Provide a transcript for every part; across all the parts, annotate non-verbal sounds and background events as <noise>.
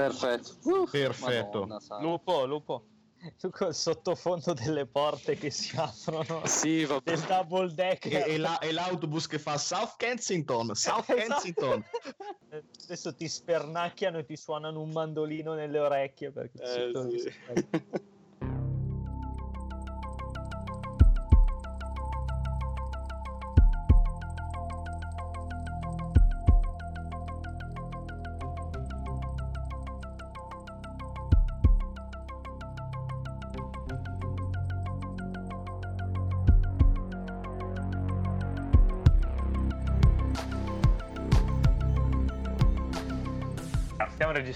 Perfetto. Uh, Perfetto. Madonna, lupo, lupo. Tu col sottofondo delle porte che si aprono sì, del double deck e, e, la, e, l'autobus che fa South Kensington South esatto. Kensington adesso ti spernacchiano e ti suonano un mandolino nelle orecchie perché eh, sì.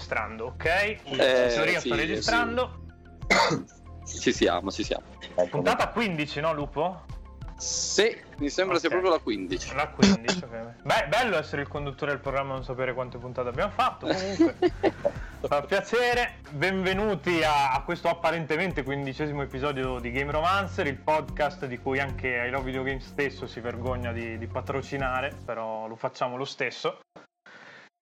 Registrando, ok? Eh, teoria sì, sto registrando. <coughs> Sì. ci siamo, ci siamo. Puntata 15, no Lupo? Sì, mi sembra okay. sia proprio la 15. La 15, ok. Beh, bello essere il conduttore del programma, non sapere quante puntate abbiamo fatto. Comunque, <laughs> fa piacere. Benvenuti a, a, questo apparentemente quindicesimo episodio di Game Romancer, il podcast di cui anche I Love Video Game stesso si vergogna di, di patrocinare, però lo facciamo lo stesso.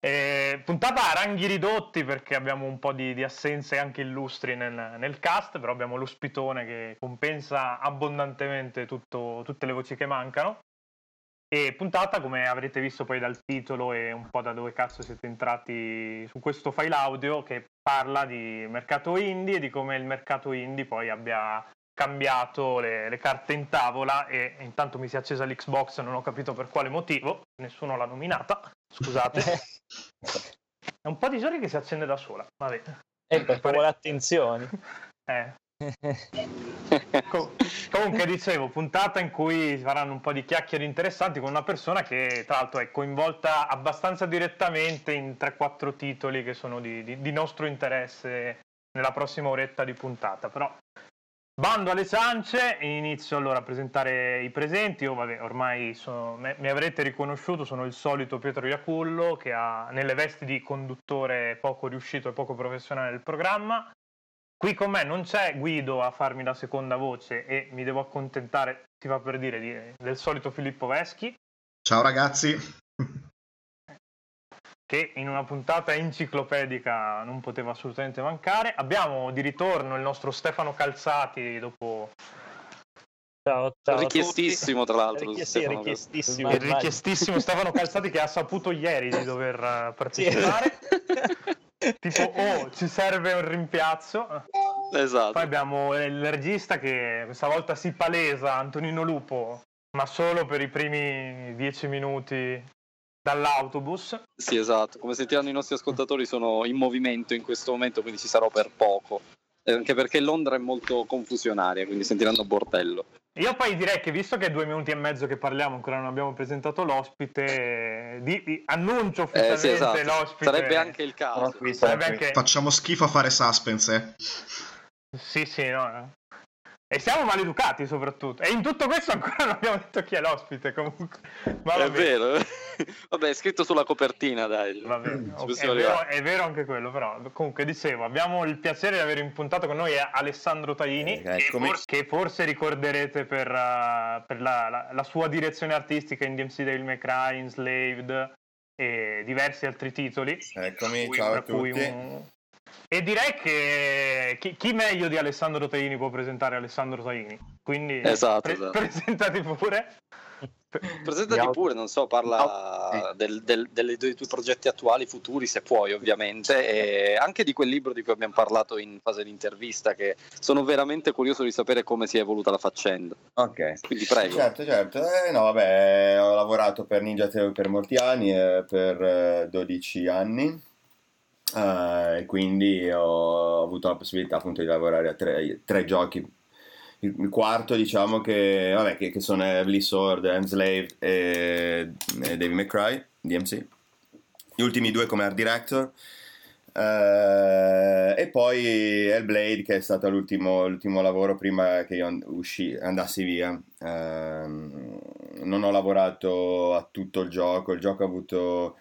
Eh, puntata a ranghi ridotti perché abbiamo un po' di, di assenze anche illustri nel, nel, cast, però abbiamo l'ospitone che compensa abbondantemente tutto, tutte le voci che mancano. E puntata, come avrete visto poi dal titolo e un po' da dove cazzo siete entrati su questo file audio, che parla di mercato indie e di come il mercato indie poi abbia cambiato le, le, carte in tavola e intanto mi si è accesa l'Xbox, non ho capito per quale motivo, nessuno l'ha nominata, scusate. È un po' di giorni che si accende da sola, vabbè. E per vuole attenzioni. Eh. Com- comunque dicevo, puntata in cui faranno un po' di chiacchiere interessanti con una persona che tra l'altro è coinvolta abbastanza direttamente in 3-4 titoli che sono di, di, di nostro interesse nella prossima oretta di puntata, però Bando alle ciance, inizio allora a presentare i presenti. Io, vabbè, ormai sono, mi avrete riconosciuto, sono il solito Pietro Iacullo che ha nelle vesti di conduttore poco riuscito e poco professionale del programma. Qui con me non c'è Guido a farmi la seconda voce e mi devo accontentare, si fa per dire, di, del solito Filippo Veschi. Ciao ragazzi che in una puntata enciclopedica non poteva assolutamente mancare. Abbiamo di ritorno il nostro Stefano Calzati dopo Ciao, ciao richiestissimo tra l'altro Richiest- sì, richiestissimo, il richiestissimo Stefano Calzati che ha saputo ieri di dover eh, partecipare. <laughs> Tipo oh ci serve un rimpiazzo. Esatto. Poi abbiamo il regista che questa volta si palesa Antonino Lupo ma solo per i primi dieci minuti dall'autobus. Sì, esatto. Come sentiranno i nostri ascoltatori, sono in movimento in questo momento, quindi ci sarò per poco. Anche perché Londra è molto confusionaria, quindi sentiranno bordello. Io poi direi che visto che è due minuti e mezzo che parliamo, ancora non abbiamo presentato l'ospite, di, di, annuncio ufficialmente eh, sì, esatto. l'ospite. Sarebbe anche il caso. Sarebbe anche... Facciamo schifo a fare suspense. Eh. Sì, sì, no. E siamo maleducati soprattutto. E in tutto questo ancora non abbiamo detto chi è l'ospite comunque. Ma è vero. <laughs> vabbè, è scritto sulla copertina, dai. Vabbè, okay, è, vero, è, vero, anche quello, però. Comunque, dicevo, abbiamo il piacere di aver impuntato con noi Alessandro Taini, eh, che, forse, che, forse, ricorderete per, uh, per la, la, la, sua direzione artistica in DMC Devil May Cry, Enslaved e diversi altri titoli. Eccomi, ciao a tutti. Un, e direi che chi, chi, meglio di Alessandro Taini può presentare Alessandro Taini? Quindi esatto, pre- esatto. presentati pure. Presentati pure, non so, parla del, del, dei tuoi progetti attuali, futuri, se puoi ovviamente, e anche di quel libro di cui abbiamo parlato in fase di intervista, che sono veramente curioso di sapere come si è evoluta la faccenda. Ok. Quindi prego. Certo, certo. Eh, no, vabbè, ho lavorato per Ninja Theory per molti anni, eh, per eh, 12 anni Uh, quindi ho avuto la possibilità appunto di lavorare a tre, tre giochi. Il, quarto, diciamo che, vabbè, che, che sono Heavily Sword, Enslaved e, e Devil May Cry, DMC. Gli ultimi due come art director. Uh, e poi Hellblade, che è stato l'ultimo, l'ultimo lavoro prima che io usci, andassi via. Uh, non ho lavorato a tutto il gioco, il gioco ha avuto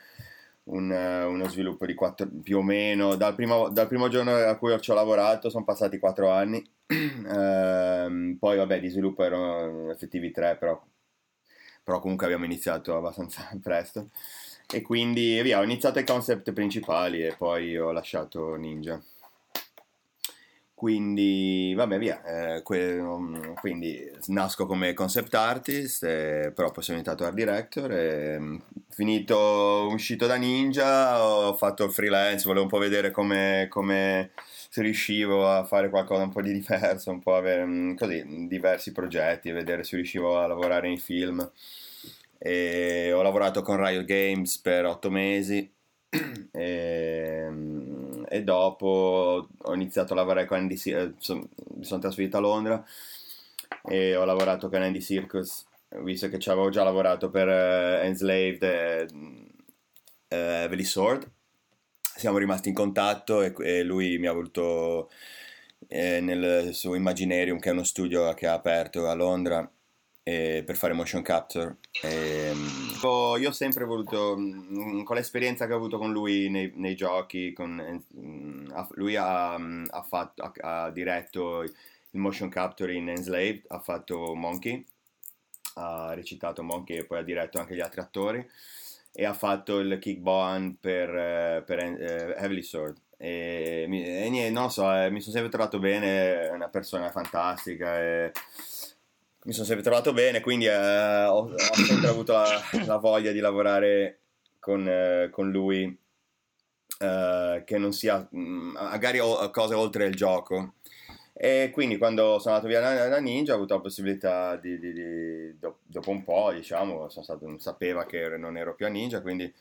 un, uno sviluppo di quattro, più o meno. Dal primo, dal primo giorno a cui ci ho lavorato sono passati quattro anni. <clears throat> Ehm, poi vabbè di sviluppo erano effettivi tre però, però comunque abbiamo iniziato abbastanza <laughs> presto. E quindi via, ho iniziato i concept principali e poi ho lasciato Ninja. Quindi, vabbè, via. Eh, que- um, quindi nasco come concept artist, eh, però poi sono diventato art director e mm, finito, uscito da Ninja, ho fatto il freelance, volevo un po' vedere come, come se riuscivo a fare qualcosa un po' di diverso, un po' avere mm, così, diversi progetti, vedere se riuscivo a lavorare in film e ho lavorato con Riot Games per otto mesi <clears throat> e, e, dopo ho iniziato a lavorare con Andy Circus, eh, mi sono trasferito a Londra e ho lavorato con Andy Circus visto che ci avevo già lavorato per uh, Enslaved e uh, Heavily Sword. Siamo rimasti in contatto e, e lui mi ha voluto eh, nel suo Imaginarium che è uno studio che ha aperto a Londra eh, per fare motion capture. E, mm, io ho sempre voluto, mm, con l'esperienza che ho avuto con lui nei, nei giochi, con, mm, lui ha, ha, fatto, ha, ha, diretto il motion capture in Enslaved, ha fatto Monkey, ha recitato Monkey e poi ha diretto anche gli altri attori e ha fatto il kick Bohan per, per uh, Heavily Sword. E, e, niente, non so, eh, mi sono sempre trovato bene, è una persona fantastica. E, mi sono sempre trovato bene, quindi eh, ho, ho, sempre avuto la, la, voglia di lavorare con, eh, con lui, eh, che non sia mm, magari cose oltre il gioco. E quindi quando sono andato via da, da Ninja ho avuto la possibilità di, di, di dopo un po', diciamo, stato, sapeva che non ero più a Ninja, quindi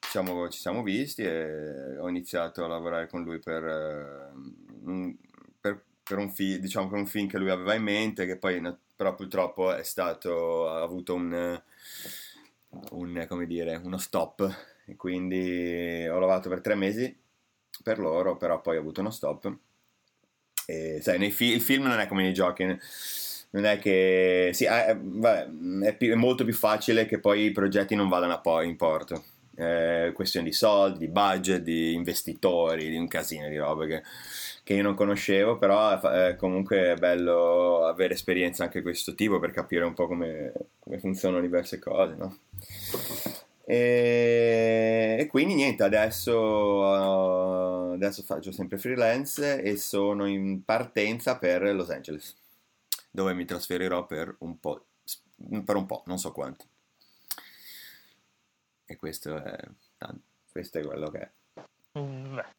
diciamo, ci siamo visti e ho iniziato a lavorare con lui per, eh, per, per un, fi, diciamo, per un film che lui aveva in mente, che poi però purtroppo è stato, ha avuto un, un dire, uno stop e quindi ho lavorato per tre mesi per loro, però poi ho avuto uno stop. E sai, fi- il film non è come nei giochi, non è che sì, è, vabbè, è, più, è, molto più facile che poi i progetti non vadano a poi in porto. È questione di soldi, di budget, di investitori, di un casino di robe che che io non conoscevo, però eh, comunque è bello avere esperienza anche questo tipo per capire un po' come, come funzionano diverse cose, no? E, e, quindi niente, adesso, adesso faccio sempre freelance e sono in partenza per Los Angeles, dove mi trasferirò per un po', per un po', non so quanto. E questo è, questo è quello che è. Mm, beh,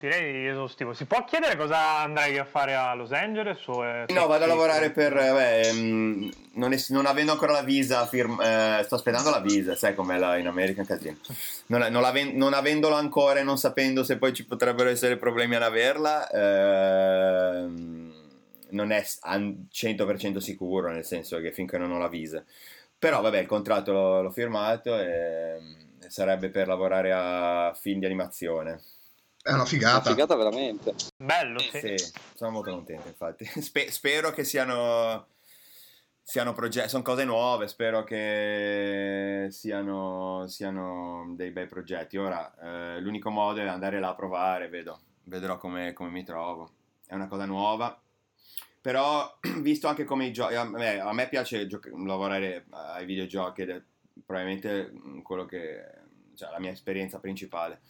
Direi esaustivo. Si può chiedere cosa andrai a fare a Los Angeles? O no, vado a lavorare per. Beh, mm, non, è, non, avendo ancora la visa, firma, eh, sto aspettando la visa, sai com'è la, in America, un casino. Non, non, non, avendola ancora e non sapendo se poi ci potrebbero essere problemi ad averla, eh, non è 100% sicuro, nel senso che finché non ho la visa. Però, vabbè, il contratto l'ho, l'ho firmato e sarebbe per lavorare a film di animazione. È una figata. Una figata veramente. Bello, sì. sì sono molto contento, infatti. <laughs> Spe- spero che siano siano progetti, sono cose nuove, spero che siano, siano dei bei progetti. Ora, eh, l'unico modo è andare là a provare, vedo, vedrò come, come mi trovo. È una cosa nuova, però <clears throat> visto anche come i giochi, a, a me, piace gioc- lavorare ai videogiochi ed è probabilmente quello che, cioè, la mia esperienza principale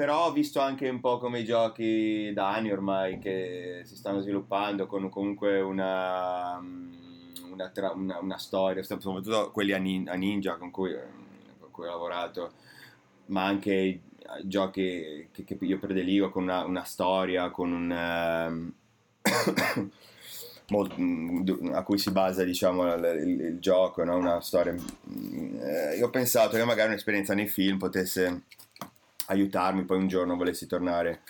però ho visto anche un po' come i giochi da anni ormai che si stanno sviluppando con comunque una, una, una, una storia, soprattutto quelli a, Ninja con cui, con cui, ho lavorato, ma anche giochi che, che io prediligo con una, storia, con un... <coughs> a cui si basa diciamo il, il, il gioco, no? una storia. Eh, io ho pensato che magari un'esperienza nei film potesse aiutarmi poi un giorno volessi tornare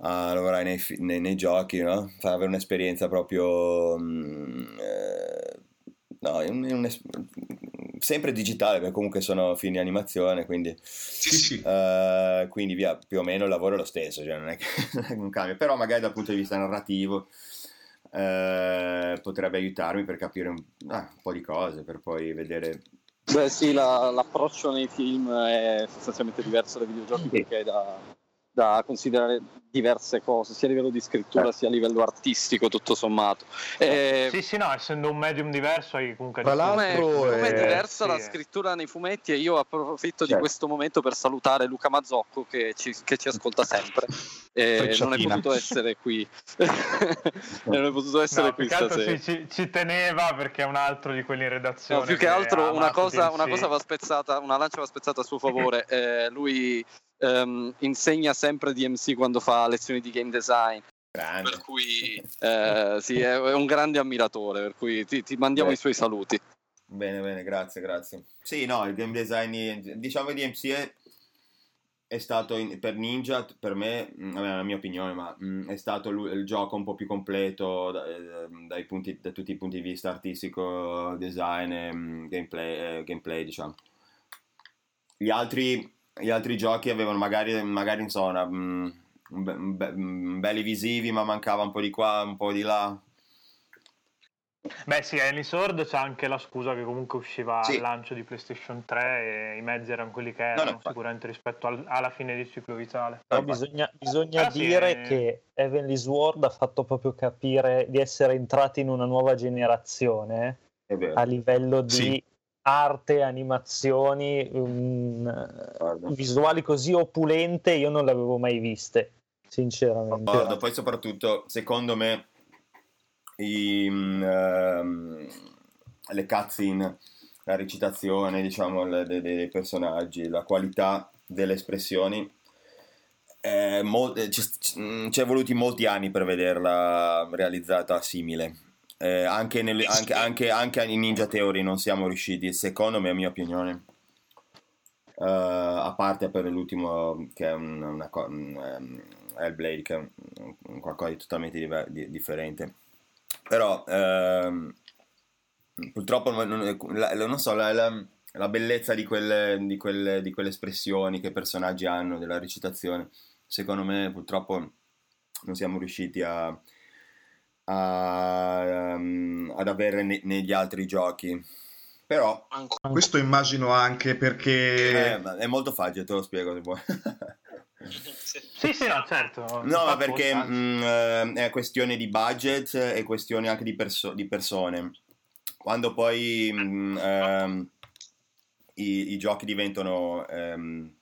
a lavorare nei, nei, nei giochi, no? Far avere un'esperienza proprio... Mm, eh, no, un, un, sempre digitale, perché comunque sono film di animazione, quindi... Sì, sì. Uh, quindi via, più o meno il lavoro è lo stesso, cioè non è che <laughs> non cambia, però magari dal punto di vista narrativo uh, potrebbe aiutarmi per capire un, ah, un po' di cose, per poi vedere Beh sì, la, l'approccio nei film è sostanzialmente diverso dai videogiochi perché da, da considerare diverse cose, sia a livello di scrittura eh. sia a livello artistico, tutto sommato. Eh, sì, sì, no, essendo un medium diverso, hai comunque Tra l'altro come, è, è diversa sì, la scrittura nei fumetti e io approfitto certo. di questo momento per salutare Luca Mazzocco che ci, che ci ascolta sempre. E non è potuto essere qui. <laughs> non è potuto essere no, qui stasera. Ci, ci, teneva perché è un altro di quelli in redazione. No, più che, che altro una cosa, una cosa va spezzata, una lancia va spezzata a suo favore. <laughs> Eh, lui um, insegna sempre DMC quando fa lezioni di game design. Grande. Per cui eh, sì, è, è, un grande ammiratore, per cui ti, ti mandiamo Beh. i suoi saluti. Bene, bene, grazie, grazie. Sì, no, il game design, diciamo DMC è, è stato in, per Ninja, per me, mm, è la mia opinione, ma mh, mm, è stato il, il, gioco un po' più completo da, eh, punti, da, tutti i punti di vista artistico, design mm, gameplay, eh, gameplay, diciamo. Gli altri gli altri giochi avevano magari, magari insomma, una, be, be, belli visivi, ma mancava un po' di qua, un po' di là. Beh sì, Any Sword c'è anche la scusa che comunque usciva sì. al lancio di PlayStation 3 e i mezzi erano quelli che erano no, no, sicuramente rispetto al, alla fine del ciclo vitale. Però bisogna, bisogna ah, dire sì. che Heavenly Sword ha fatto proprio capire di essere entrati in una nuova generazione a livello di sì arte, animazioni, um, visuali così opulente io non le avevo mai viste, sinceramente. Guarda, poi soprattutto, secondo me, i, um, le cutscene, la recitazione, diciamo, dei, dei personaggi, la qualità delle espressioni eh, mo- ci, ci è voluti molti anni per vederla realizzata simile eh, anche, nelle, anche, anche, anche, in Ninja Theory non siamo riusciti, secondo me, a mia opinione. Uh, a parte per l'ultimo che è un, una, un, um, Hellblade che è un qualcosa di totalmente diver- di, differente però uh, purtroppo non, la, non so la, la, la bellezza di quelle, di, quelle, di quelle espressioni che i personaggi hanno della recitazione secondo me purtroppo non siamo riusciti a, a, um, ad avere ne- negli altri giochi. Però questo immagino anche perché eh, è molto facile, te lo spiego se vuoi. <laughs> sì, sì, no, certo. No, ma perché mh, mm, eh, è questione di budget e questione anche di, perso- di persone. Quando poi mh, mm, ehm, i, i, giochi diventano ehm,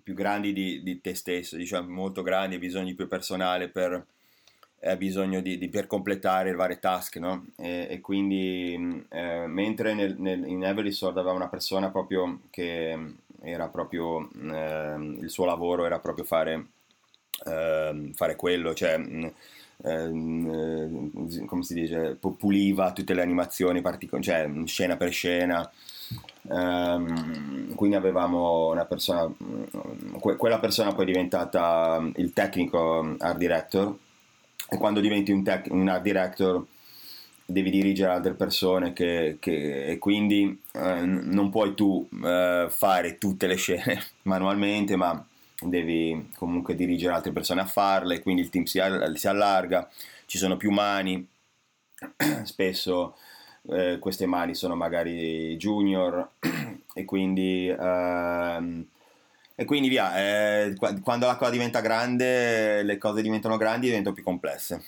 più grandi di, di, te stesso, diciamo molto grandi, hai bisogno di più personale per ha bisogno di, di, per completare le varie task, no? E, e quindi mm, eh, mentre nel, nel, in Everly Sword aveva una persona proprio che mm, era proprio eh, il suo lavoro era proprio fare, eh, fare quello, cioè eh, come si dice, puliva tutte le animazioni, partico- cioè scena per scena. Um, quindi avevamo una persona, que- quella persona poi è diventata il tecnico art director e quando diventi un, tech, un art director devi dirigere altre persone che, che, e quindi eh, non puoi tu eh, fare tutte le scene <laughs> manualmente ma devi comunque dirigere altre persone a farle quindi il team si, si allarga ci sono più mani. <clears throat> Spesso eh, queste mani sono magari junior <clears throat> e quindi ehm, e quindi via, eh, quando la cosa diventa grande, le cose diventano grandi e diventano più complesse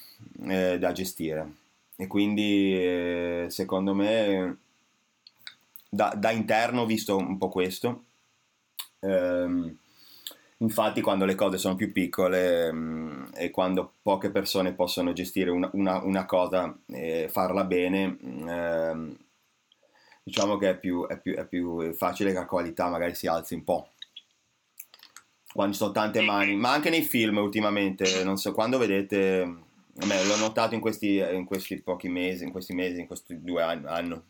eh, da gestire. E quindi eh, secondo me da, da, interno ho visto un po' questo. Ehm, infatti quando le cose sono più piccole mh, mm, e quando poche persone possono gestire una, una, una cosa e farla bene, mh, ehm, diciamo che è più, è, più, è più facile che la qualità magari si alzi un po' quando ci sono tante mani, ma anche nei film ultimamente, non so, quando vedete, vabbè, l'ho notato in questi, in questi pochi mesi, in questi mesi, in questi due anni, anno,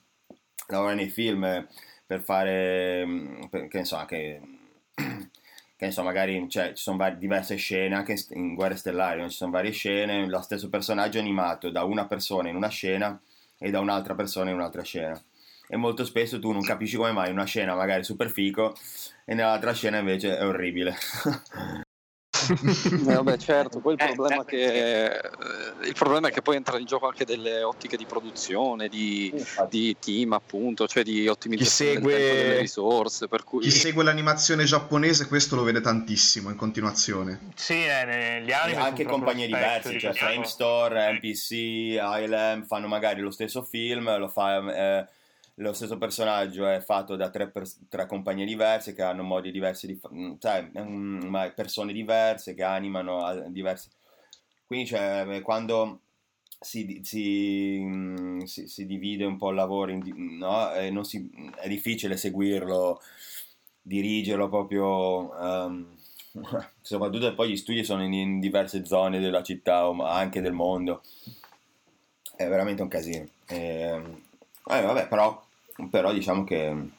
lavoro nei film per fare, per, che ne so, anche, <clears throat> che ne so, magari cioè, ci sono varie, diverse scene, anche in Guerre Stellari, no? ci sono varie scene, lo stesso personaggio animato da una persona in una scena e da un'altra persona in un'altra scena e molto spesso tu non capisci come mai una scena magari super fico e nell'altra scena invece è orribile. eh, vabbè, certo, poi il <laughs> eh, problema, che, eh, il problema, è che poi entra in gioco anche delle ottiche di produzione, di, di team appunto, cioè di ottimizzazione segue, delle risorse. Per cui... Chi segue l'animazione giapponese questo lo vede tantissimo in continuazione. Sì, eh, negli anni anche compagnie diverse, cioè Framestore, NPC, ILM fanno magari lo stesso film, lo fa... Eh, lo stesso personaggio è fatto da tre, per, tre compagnie diverse che hanno modi diversi di mm, cioè, persone diverse che animano diverse quindi cioè, quando si, si, mm, si, si, divide un po' il lavoro in, no? si, è difficile seguirlo dirigerlo proprio um, <laughs> soprattutto poi gli studi sono in, in, diverse zone della città o anche del mondo è veramente un casino e, eh, vabbè, però, però diciamo che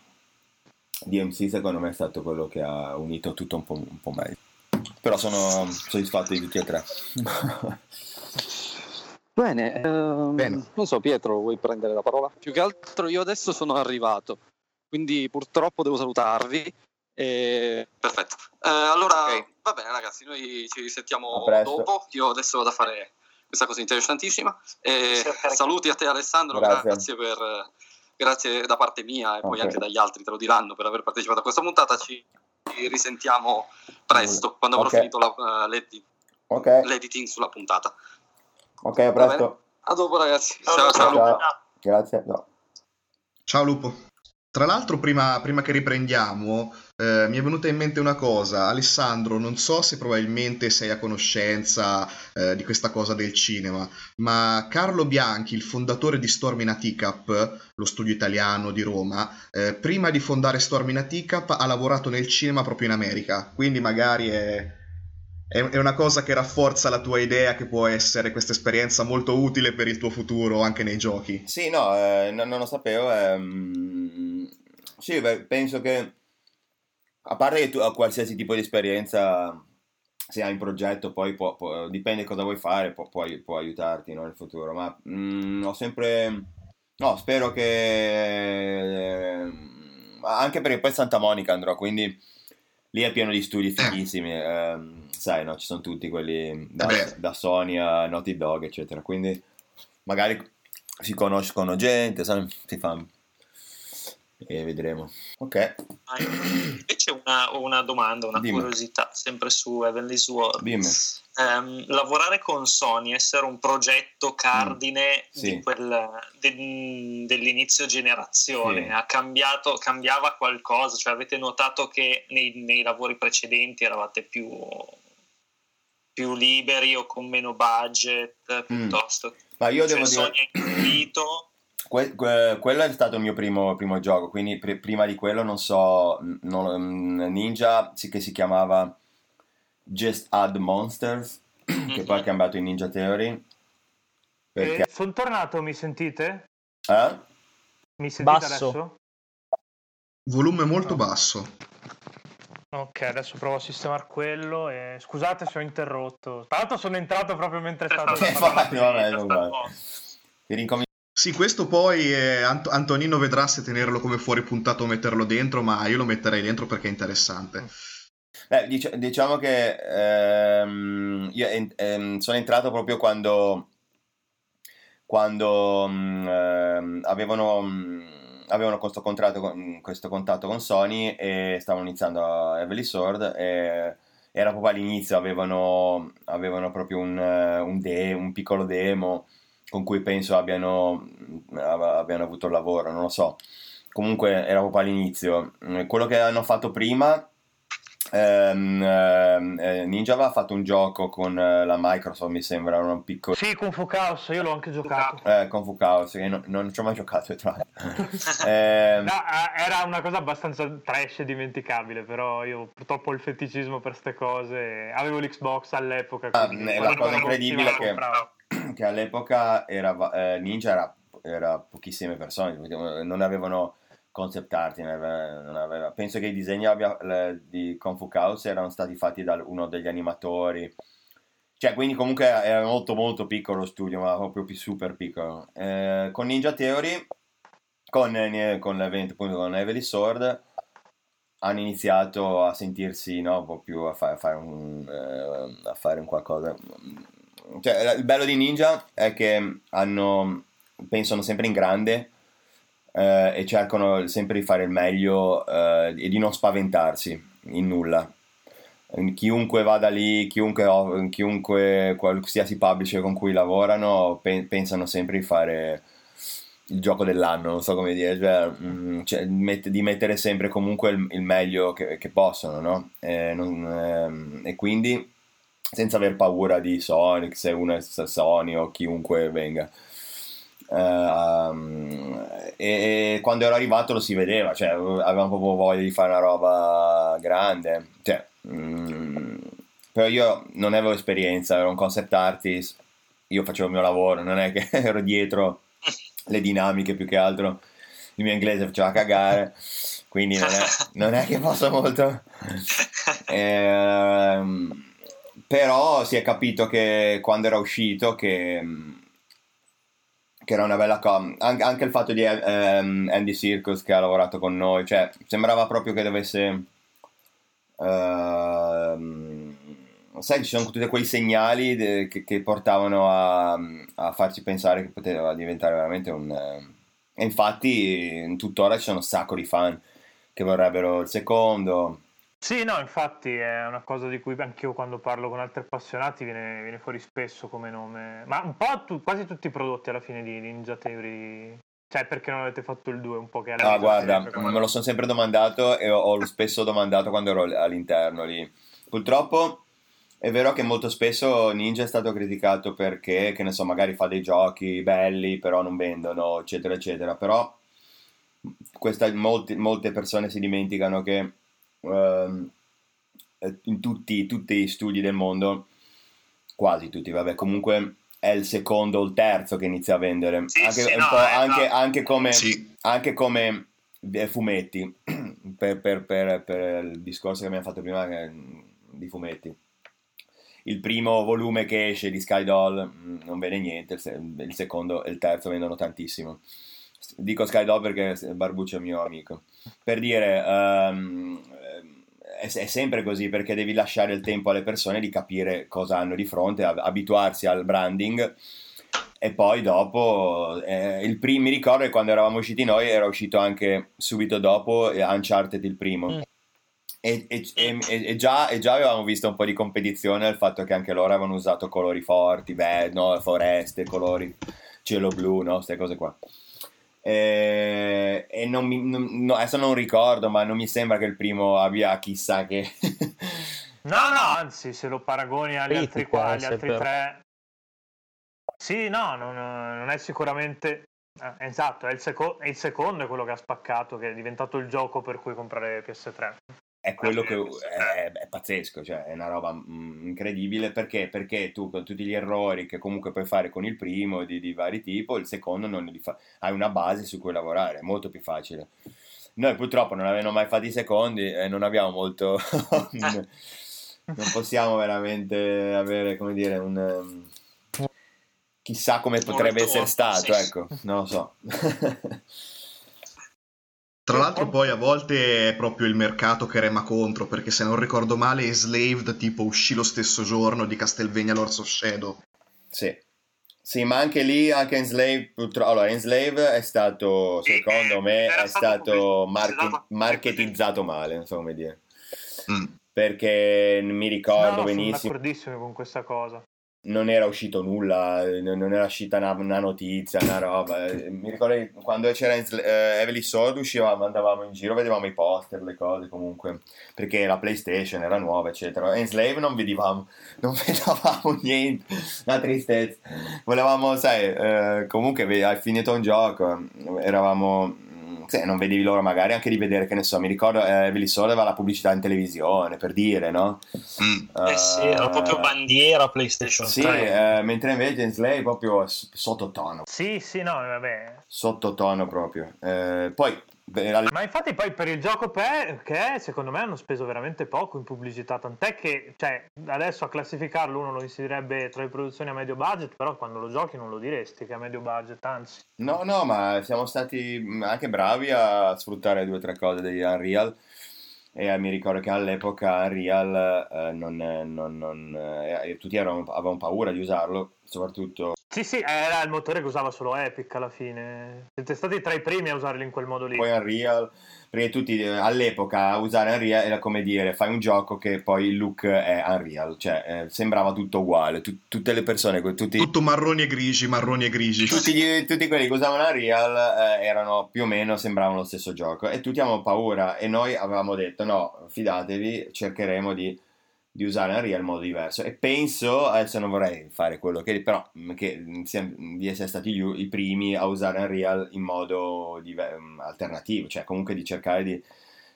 DMC secondo me è stato quello che ha unito tutto un po', un po meglio. Però sono soddisfatto di tutti e tre. <laughs> Bene, ehm, Bene, non so Pietro, vuoi prendere la parola? Più che altro io adesso sono arrivato, quindi purtroppo devo salutarvi. E... Perfetto. Eh, allora, okay. va bene ragazzi, noi ci sentiamo dopo. Io adesso vado a fare questa cosa interessantissima. E saluti a te Alessandro, grazie, grazie, per, grazie da parte mia e okay. poi anche dagli altri te lo diranno per aver partecipato a questa puntata. Ci risentiamo presto quando avrò okay. finito la, uh, l'edit- okay. l'editing sulla puntata. Ok, a presto. A dopo ragazzi. Ciao, ciao. ciao. ciao. Grazie. No. Ciao Lupo. Tra l'altro, prima, prima che riprendiamo, eh, mi è venuta in mente una cosa, Alessandro, non so se probabilmente sei a conoscenza eh, di questa cosa del cinema, ma Carlo Bianchi, il fondatore di Stormina Teacup, lo studio italiano di Roma, eh, prima di fondare Stormina Teacup ha lavorato nel cinema proprio in America, quindi magari è, è, una cosa che rafforza la tua idea che può essere questa esperienza molto utile per il tuo futuro anche nei giochi. Sì, no, eh, non, non, lo sapevo. Ehm... Sì, beh, penso che a parte che tu a qualsiasi tipo di esperienza, se hai in progetto, poi può, può, dipende cosa vuoi fare, può, può, aiutarti no, nel futuro. Ma mh, mm, ho sempre. No, spero che. Eh, anche perché poi Santa Monica andrò, quindi lì è pieno di studi fighissimi. Eh, sai, no, ci sono tutti quelli da, da, Sony a Naughty Dog, eccetera. Quindi magari si conoscono gente, sai, si fa e vedremo. Ok. Invece una, una domanda, una Dimmi. curiosità, sempre su Heavenly Sword. Dimmi. Um, lavorare con Sony, essere un progetto cardine mm, sì. quel, de, dell'inizio generazione, sì. ha cambiato, cambiava qualcosa? Cioè avete notato che nei, nei lavori precedenti eravate più, più, liberi o con meno budget mm. piuttosto? Ma io cioè, devo Sony dire... ha incluito Que- que- quello è stato il mio primo, primo gioco, quindi pr- prima di quello non so, non, mm, Ninja sì che si chiamava Just Add Monsters, che poi è cambiato in Ninja Theory. Perché... Eh, sono tornato, mi sentite? Eh? Mi sentite basso. adesso? Volume molto no. basso. Ok, adesso provo a sistemare quello e scusate se ho interrotto. Tra l'altro sono entrato proprio mentre <laughs> stavo... Eh, vabbè, Ti rincomincio sì, questo poi eh, Ant- Antonino vedrà se tenerlo come fuori puntato o metterlo dentro, ma io lo metterei dentro perché è interessante. Beh, dic- diciamo che ehm, io ehm, sono entrato proprio quando, quando ehm, avevano, avevano, questo, con, questo contatto con Sony e stavano iniziando a Heavily Sword e era proprio all'inizio, avevano, avevano proprio un, un, de- un piccolo demo con cui penso abbiano, abbiano avuto lavoro, non lo so. Comunque era proprio all'inizio. Quello che hanno fatto prima ehm, eh, Ninja aveva fatto un gioco con eh, la Microsoft, mi sembra, un piccolo... Sì, con Fu Chaos, io l'ho anche giocato. Eh, con Fu Chaos, che non, non ci ho mai giocato, tra <laughs> eh, no, eh, era una cosa abbastanza trash e dimenticabile, però io purtroppo ho il feticismo per queste cose. Avevo l'Xbox all'epoca. Ah, la cosa incredibile che... Compravo che all'epoca era, eh, Ninja era, era, pochissime persone, non avevano concept art, non aveva, non aveva, penso che i disegni abbia, le, di Kung Fu Chaos erano stati fatti da uno degli animatori, cioè quindi comunque era molto molto piccolo lo studio, ma proprio super piccolo. Eh, con Ninja Theory, con, con l'evento appunto con Heavily Sword, hanno iniziato a sentirsi no, un po' più a, fa- a fare, un, eh, a fare un qualcosa. Cioè, il bello di Ninja è che hanno, pensano sempre in grande eh, e cercano sempre di fare il meglio eh, e di non spaventarsi in nulla. Chiunque vada lì, chiunque, chiunque qualsiasi publisher con cui lavorano, pe- pensano sempre di fare il gioco dell'anno, non so come dire, cioè, mh, mm, cioè, met- di mettere sempre comunque il, il meglio che, che, possono, no? E, non, ehm, e, quindi senza aver paura di Sonic, se uno è Sony o chiunque venga. Uh, e, e, quando ero arrivato lo si vedeva, cioè avevamo proprio voglia di fare una roba grande, cioè, mm, però io non avevo esperienza, ero un concept artist, io facevo il mio lavoro, non è che <laughs> ero dietro le dinamiche più che altro il mio inglese faceva cagare quindi non è, non è che posso molto <laughs> eh, però si è capito che quando era uscito che, che era una bella cosa anche, anche, il fatto di um, Andy Circus che ha lavorato con noi cioè sembrava proprio che dovesse uh, sai, ci sono tutti quei segnali de, che, che, portavano a, a, farci pensare che poteva diventare veramente un... Eh, e infatti tuttora ci sono un sacco di fan che vorrebbero il secondo. Sì, no, infatti è una cosa di cui anch'io quando parlo con altri appassionati viene, viene fuori spesso come nome. Ma un po' tu, quasi tutti i prodotti alla fine di Ninja Theory cioè, perché non avete fatto il 2 un po' che Ah, guarda, me lo sono sempre domandato e ho, ho <laughs> spesso domandato quando ero all'interno lì. Purtroppo è vero che molto spesso Ninja è stato criticato perché, che ne so, magari fa dei giochi belli, però non vendono, eccetera, eccetera. Però questa, molti, molte persone si dimenticano che uh, in tutti, tutti gli studi del mondo, quasi tutti, vabbè, comunque è il secondo o il terzo che inizia a vendere. Sì, anche, sì, no, eh, anche, no. anche, come, sì. anche come eh, fumetti, <clears throat> per, per, per, per, il discorso che abbiamo fatto prima di fumetti il primo volume che esce di Sky Doll mm, non vede niente, il secondo e il terzo vendono tantissimo. Dico Sky Doll perché Barbuccio è mio amico. Per dire, um, è, è, sempre così perché devi lasciare il tempo alle persone di capire cosa hanno di fronte, abituarsi al branding e poi dopo eh, il primo mi ricordo che quando eravamo usciti noi era uscito anche subito dopo Uncharted il primo mm. E, e, e, già, e, già, avevamo visto un po' di competizione al fatto che anche loro avevano usato colori forti, beh, no, foreste, colori cielo blu, no, queste cose qua. E, non mi, non, no, adesso non ricordo, ma non mi sembra che il primo abbia chissà che... <laughs> no, no, anzi, se lo paragoni agli altri, qua, agli altri tre... Sì, no, non, non è sicuramente... Eh, esatto, è il, seco- è il secondo è quello che ha spaccato, che è diventato il gioco per cui comprare PS3 è quello che è, è, pazzesco, cioè è una roba mm, incredibile perché, perché tu con tutti gli errori che comunque puoi fare con il primo di, di vari tipi, il secondo non li fa, hai una base su cui lavorare, è molto più facile. Noi purtroppo non avendo mai fatto i secondi e non abbiamo molto... <laughs> non possiamo veramente avere, come dire, un... chissà come potrebbe molto, essere stato, sì. ecco, non lo so. <laughs> Tra l'altro poi a volte è proprio il mercato che rema contro, perché se non ricordo male Enslaved tipo uscì lo stesso giorno di Castlevania Lords of Shadow. Sì. Sì, ma anche lì, anche Enslave, purtroppo, allora Enslave è stato, secondo me, è stato market, marketizzato male, non so come dire. Mm. Perché mi ricordo no, benissimo... Sono d'accordissimo con questa cosa non era uscito nulla, non era uscita una, una notizia, una roba. Eh, mi ricordo quando c'era uh, Heavenly Sword uscivamo, andavamo in giro, vedevamo i poster, le cose comunque, perché la PlayStation era nuova, eccetera. Enslave non vedevamo, non <laughs> vedevamo niente, una tristezza. Volevamo, sai, uh, comunque hai finito un gioco, eravamo sì, non vedevi l'ora magari anche di vedere, che ne so, mi ricordo eh, Soul aveva la pubblicità in televisione, per dire, no? Mm. Uh, eh sì, era proprio bandiera PlayStation sì, 3. Eh, mentre invece Slay proprio sottotono. Sì, sì, no, vabbè. Sottotono proprio. Eh, poi ma infatti poi per il gioco che secondo me hanno speso veramente poco in pubblicità, tant'è che cioè, adesso a classificarlo uno lo insiderebbe tra le produzioni a medio budget, però quando lo giochi non lo diresti che è a medio budget, anzi. No, no, ma siamo stati anche bravi a sfruttare due o tre cose degli Unreal. e mi ricordo che all'epoca Unreal eh, non, non, non, eh, tutti erano, avevano paura di usarlo, soprattutto... Sì, sì, era il motore che usava solo Epic alla fine. Siete stati tra i primi a usarlo in quel modo lì. Poi Unreal, perché tutti eh, all'epoca usare Unreal era come dire fai un gioco che poi il look è Unreal, cioè eh, sembrava tutto uguale, tu, tutte le persone... Tutti, tutto marroni e grigi, marroni e grigi. Tutti, gli, tutti quelli che usavano Unreal eh, erano più o meno, sembravano lo stesso gioco e tutti avevamo paura e noi avevamo detto no, fidatevi, cercheremo di di usare Unreal in modo diverso. E penso, adesso non vorrei fare quello che però che di essere stati i primi a usare Unreal in modo diver- mm, alternativo, cioè comunque di cercare di,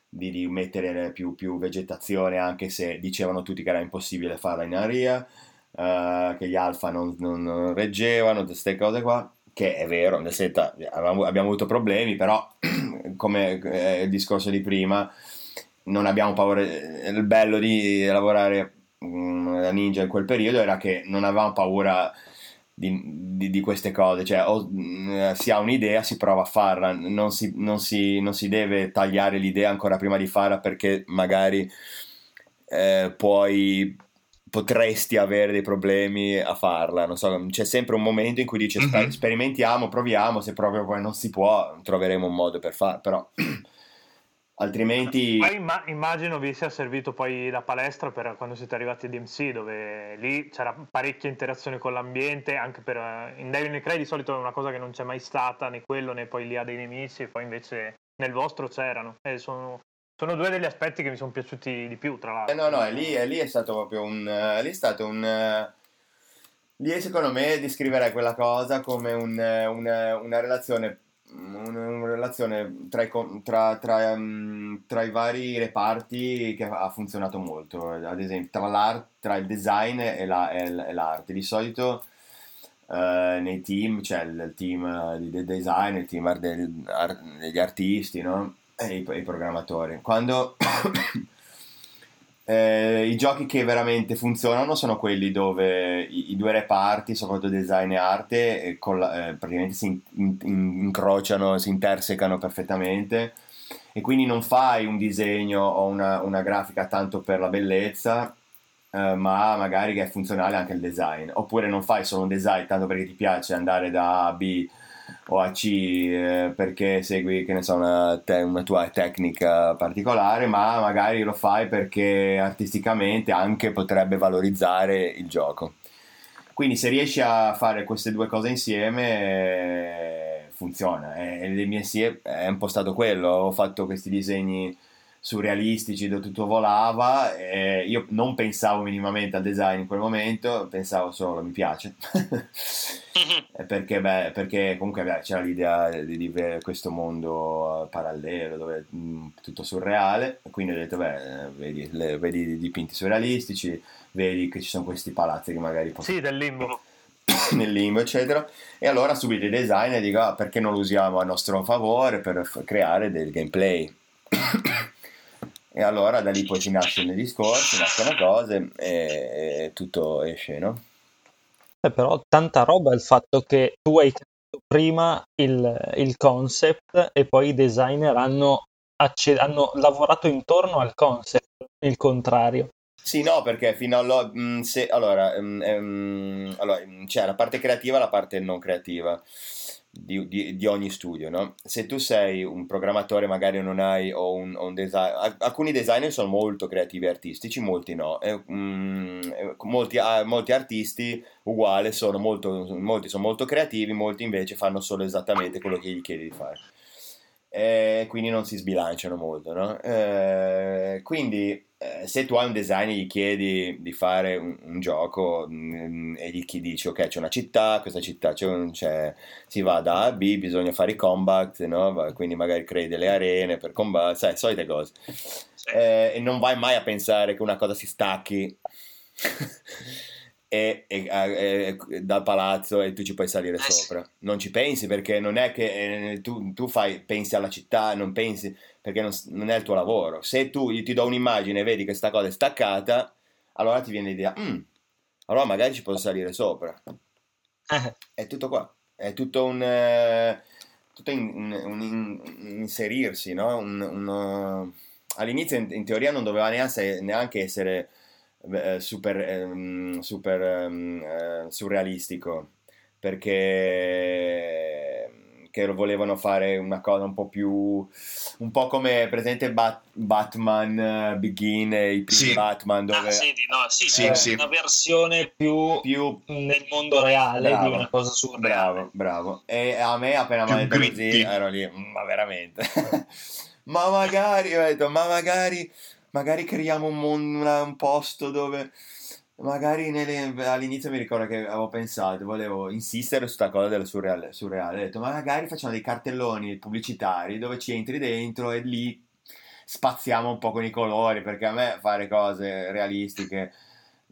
di, di mettere più, più, vegetazione anche se dicevano tutti che era impossibile farla in Unreal, uh, che gli alfa non, non, non reggevano, queste cose qua che è vero, nel senso abbiamo, abbiamo avuto problemi, però <clears throat> come eh, il discorso di prima, non abbiamo paura. Il bello di lavorare mm, da ninja in quel periodo era che non avevamo paura di, di, di queste cose, cioè o mm, si ha un'idea, si prova a farla, non si, non si, non si deve tagliare l'idea ancora prima di farla perché magari eh, poi potresti avere dei problemi a farla, non so, c'è sempre un momento in cui dici mm-hmm. sperimentiamo, proviamo, se proprio poi non si può troveremo un modo per farlo, però <clears throat> altrimenti... Poi imma- immagino vi sia servito poi la palestra per quando siete arrivati a DMC, dove lì c'era parecchia interazione con l'ambiente, anche per... Uh, in Devil May Cry di solito è una cosa che non c'è mai stata, né quello né poi lì ha dei nemici, e poi invece nel vostro c'erano. E sono, sono due degli aspetti che mi sono piaciuti di più, tra l'altro. Eh no, no, è lì, è, lì è stato proprio un... Uh, lì è stato un... Uh... Lì secondo me descriverei quella cosa come un, una, una relazione una, relazione tra i, tra, tra, um, tra i, vari reparti che ha funzionato molto, ad esempio tra, tra il design e, la, e, l'arte. Di solito uh, nei team c'è il, il team di design, il team degli artisti no? e i, i programmatori. Quando Eh, I giochi che veramente funzionano sono quelli dove i, i due reparti, soprattutto design e arte, eh, la, eh, praticamente si in, in, incrociano, si intersecano perfettamente. E quindi non fai un disegno o una, una grafica tanto per la bellezza, eh, ma magari che è funzionale anche il design, oppure non fai solo un design tanto perché ti piace andare da A a B o a C eh, perché segui che ne so, una, te- una, tua tecnica particolare, ma magari lo fai perché artisticamente anche potrebbe valorizzare il gioco. Quindi se riesci a fare queste due cose insieme eh, funziona. E le mie sì è un po' stato quello, ho fatto questi disegni surrealistici dove tutto volava e io non pensavo minimamente al design in quel momento, pensavo solo mi piace. <laughs> Perché, beh, perché comunque beh, c'era l'idea di, di questo mondo uh, parallelo dove mh, mm, tutto surreale quindi ho detto beh vedi, le, vedi i dipinti surrealistici vedi che ci sono questi palazzi che magari possono... sì del limbo. <coughs> nel limbo eccetera. E allora subito i design e dico ah, perché non lo usiamo a nostro favore per f- creare del gameplay e allora da lì poi si nascono i discorsi, nascono cose e, e tutto esce, no? Eh, però tanta roba il fatto che tu hai creato prima il, il concept e poi i designer hanno, acce- hanno lavorato intorno al concept, il contrario. Sì, no, perché fino allo, mh, mm, allora, mh, mm, mh, allora, c'è la parte creativa e la parte non creativa di, di, di, ogni studio, no? Se tu sei un programmatore, magari non hai o un, o un design, alcuni designer sono molto creativi e artistici, molti no. E, mm, molti, molti, artisti uguali sono molto, molti sono molto creativi, molti invece fanno solo esattamente quello che gli chiedi di fare. E quindi non si sbilanciano molto, no? E quindi eh, se tu hai un design e gli chiedi di fare un, un gioco mh, mm, e gli dici ok c'è una città, questa città c'è un, c'è, si va da A a B, bisogna fare i combat, no? quindi magari crei delle arene per combattere, sai, solite cose. Eh, e non vai mai a pensare che una cosa si stacchi <laughs> e, e, e, dal palazzo e tu ci puoi salire eh sopra. Non ci pensi perché non è che eh, tu, tu fai, pensi alla città, non pensi perché non, non, è il tuo lavoro. Se tu ti do un'immagine e vedi che questa cosa è staccata, allora ti viene l'idea, mm, allora magari ci posso salire sopra. Eh. <laughs> È tutto qua, è tutto un... Eh, tutto in, un, un, un, inserirsi, no? un, all'inizio in, in, teoria non doveva neanche, neanche essere eh, super, ehm, super ehm, eh, surrealistico perché che volevano fare una cosa un po' più un po' come presente Bat- Batman uh, Begin i primi sì. Batman ah, dove ah, sì, no, sì, sì, sì, una versione più, più, nel mondo reale bravo, di una cosa surreale bravo, bravo. E a me appena mi ha detto così ero lì ma veramente? <laughs> Ma magari ho detto ma magari magari creiamo un, mondo, un posto dove magari nelle, all'inizio mi ricordo che avevo pensato, volevo insistere su questa cosa del surreale, surreale. Ho detto, ma magari facciamo dei cartelloni pubblicitari dove ci entri dentro e lì spaziamo un po' con i colori, perché a me fare cose realistiche,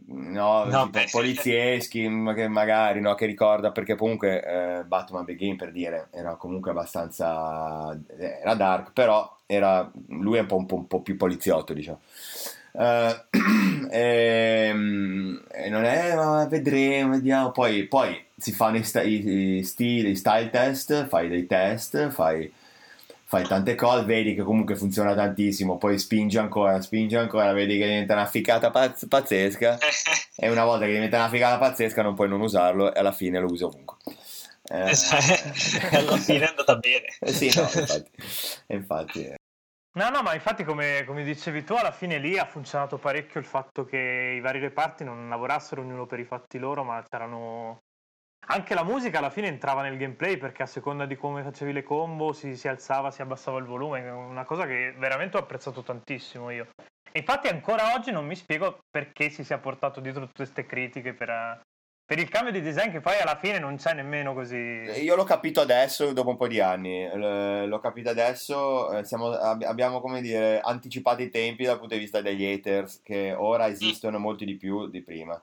no, no tipo polizieschi, che magari, no, che ricorda, perché comunque eh, Batman Begin, per dire, era comunque abbastanza, era dark, però era, lui è un po', un po', un po più poliziotto, diciamo. Uh, e, <clears throat> e, non è, ma vedremo, vediamo. Poi, poi si fanno i, sta- i, i, stili, i style test, fai dei test, fai, fai, tante cose, vedi che comunque funziona tantissimo, poi spingi ancora, spingi ancora, vedi che diventa una ficata pazz- pazzesca. <laughs> e una volta che diventa una ficata pazzesca non puoi non usarlo e alla fine lo usi ovunque. Eh, <laughs> alla fine è andata bene. Eh sì, no, <laughs> infatti, infatti eh. No, no, ma infatti come, come, dicevi tu, alla fine lì ha funzionato parecchio il fatto che i vari reparti non lavorassero ognuno per i fatti loro, ma c'erano... Anche la musica alla fine entrava nel gameplay perché a seconda di come facevi le combo si, si alzava, si abbassava il volume, una cosa che veramente ho apprezzato tantissimo io. E infatti ancora oggi non mi spiego perché si sia portato dietro tutte queste critiche per, per il cambio di design che poi alla fine non c'è nemmeno così. Io l'ho capito adesso, dopo un po' di anni. L'ho capito adesso. Eh, siamo, abbiamo, come dire, anticipato i tempi dal punto di vista degli haters, che ora esistono molti di più di prima.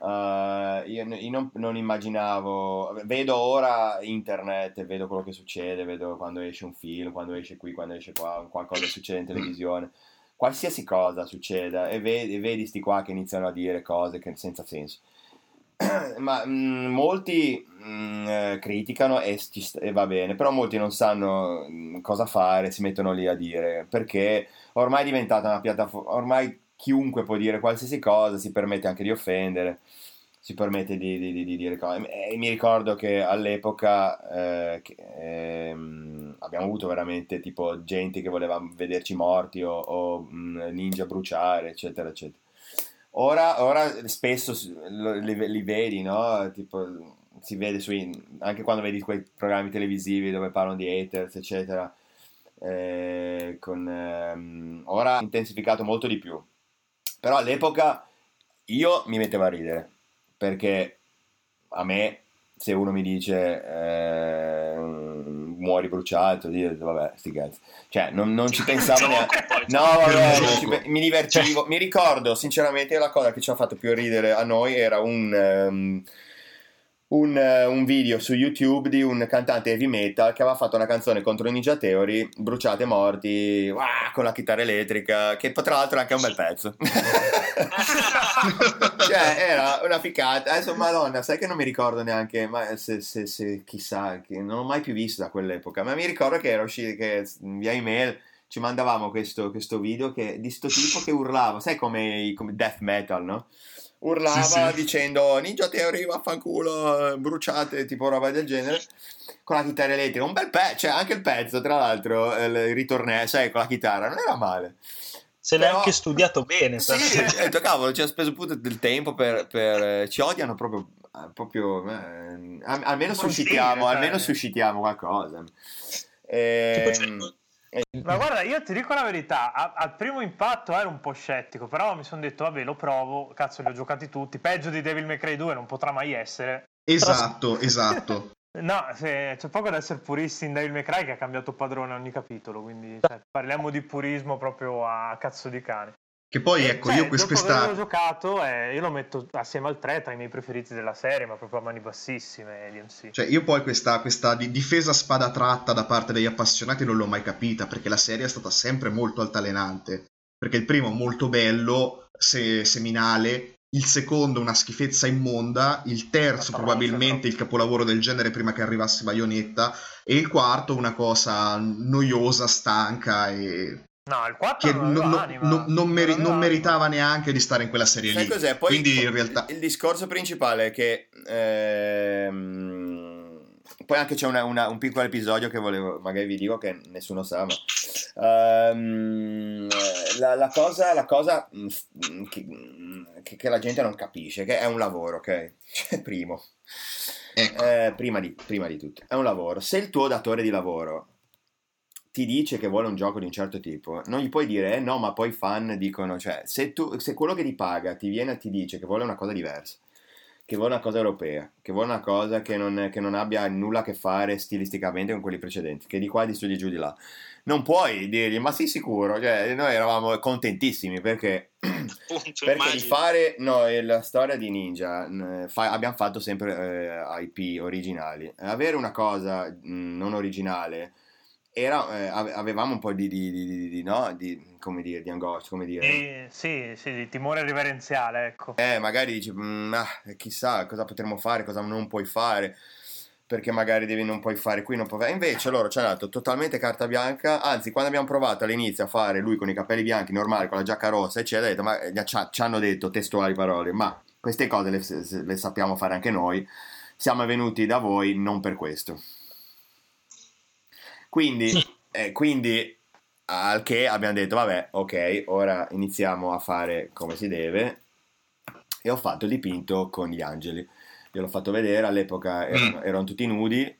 Uh, io, io non, non, immaginavo. Vedo ora internet, vedo quello che succede, vedo quando esce un film, quando esce qui, quando esce qua, qualcosa succede in televisione. Qualsiasi cosa succeda, e vedi, e vedi sti qua che iniziano a dire cose che, senza senso. <clears throat> ma mh, mm, molti mh, mm, eh, criticano e, e, va bene, però molti non sanno mh, mm, cosa fare, si mettono lì a dire, perché ormai è diventata una piattaforma, ormai chiunque può dire qualsiasi cosa, si permette anche di offendere, si permette di, di, di, di dire cose. E mi ricordo che all'epoca eh, che, eh, abbiamo avuto veramente tipo gente che voleva vederci morti o, o ninja bruciare, eccetera, eccetera. Ora, ora spesso li, li, vedi, no? Tipo, si vede sui, anche quando vedi quei programmi televisivi dove parlano di haters, eccetera. Eh, con, ehm, ora intensificato molto di più. Però all'epoca io mi mettevo a ridere perché a me, se uno mi dice eh, muori bruciato, io vabbè, sti cazzi. Cioè, non, non ci pensavo neanche. No, vabbè, ci, mi divertivo. Cioè. Mi ricordo, sinceramente, la cosa che ci ha fatto più ridere a noi era un... Um, un, un, video su YouTube di un cantante heavy metal che aveva fatto una canzone contro i Ninja Theory, bruciate morti, wow, con la chitarra elettrica, che tra l'altro è anche un bel pezzo. <laughs> cioè, era una ficata. Adesso, madonna, sai che non mi ricordo neanche, ma se, se, se chissà, non l'ho mai più visto da quell'epoca, ma mi ricordo che era uscito, che via email ci mandavamo questo, questo video che, di sto tipo che urlava, sai come, come death metal, no? Urlava sì, sì. dicendo Ninja Theory vaffanculo bruciate tipo roba del genere con la chitarra elettrica un bel pezzo cioè anche il pezzo tra l'altro il ritornello sai con la chitarra non era male se l'hai anche studiato bene. Sì, ho <laughs> detto, cavolo, ci ha speso pure del tempo per, per... Ci odiano proprio... proprio eh, almeno suscitiamo, cioè. almeno suscitiamo qualcosa. E... Ma guarda, io ti dico la verità, a, al primo impatto ero un po' scettico, però mi sono detto, vabbè, lo provo, cazzo, li ho giocati tutti, peggio di Devil May Cry 2 non potrà mai essere. Esatto, però... esatto. <laughs> No, se, c'è poco da essere puristi in Devil May Cry che ha cambiato padrone ogni capitolo, quindi cioè, parliamo di purismo proprio a cazzo di cane. Che poi, ecco, cioè, io questa... questa... Dopo giocato, eh, io lo metto assieme al 3 tra i miei preferiti della serie, ma proprio a mani bassissime, DMC. Cioè, io poi questa, questa difesa spada tratta da parte degli appassionati non l'ho mai capita, perché la serie è stata sempre molto altalenante. Perché il primo molto bello, se, seminale, il secondo una schifezza immonda, il terzo probabilmente il capolavoro del genere prima che arrivasse Bayonetta e il quarto una cosa noiosa, stanca e No, il 4 che non, non, non, non, meri- non meritava neanche di stare in quella serie Sai lì. Cos'è? Poi Quindi il, in realtà... il discorso principale è che ehm, poi anche c'è una, una, un piccolo episodio che volevo, magari vi dico che nessuno sa, ma um, la, la, cosa, la cosa mm, che, che, che, la gente non capisce, che è un lavoro, ok? <laughs> Cioè, primo. Ecco. Eh, prima, di, prima di tutto, è un lavoro. Se il tuo datore di lavoro ti dice che vuole un gioco di un certo tipo, non gli puoi dire eh, no, ma poi i fan dicono, cioè, se, tu, se quello che ti paga ti viene e ti dice che vuole una cosa diversa, che vuole una cosa europea, che vuole una cosa che non, che non, abbia nulla a che fare stilisticamente con quelli precedenti, che di qua di su di giù di là. Non puoi dirgli, ma sì sicuro, cioè, noi eravamo contentissimi perché, <coughs> Appunto, perché di fare no, la storia di Ninja fa, abbiamo fatto sempre eh, IP originali. Avere una cosa mh, non originale era, eh, avevamo un po' di, di, di, di, no? di come dire, di angoscia, come dire. Eh, sì, sì, di timore reverenziale, ecco. Eh, magari dici, mm, ah, chissà cosa potremmo fare, cosa non puoi fare, perché magari devi non puoi fare qui, non puoi fare. Invece loro ci hanno dato totalmente carta bianca, anzi, quando abbiamo provato all'inizio a fare lui con i capelli bianchi, normali, con la giacca rossa, eccetera, detto, ma, eh, ci hanno detto testuali parole, ma queste cose le, le sappiamo fare anche noi, siamo venuti da voi non per questo. Quindi, eh, quindi, al che abbiamo detto, vabbè, ok, ora iniziamo a fare come si deve. E ho fatto il dipinto con gli angeli. Io l'ho fatto vedere, all'epoca erano, mm. erano tutti nudi,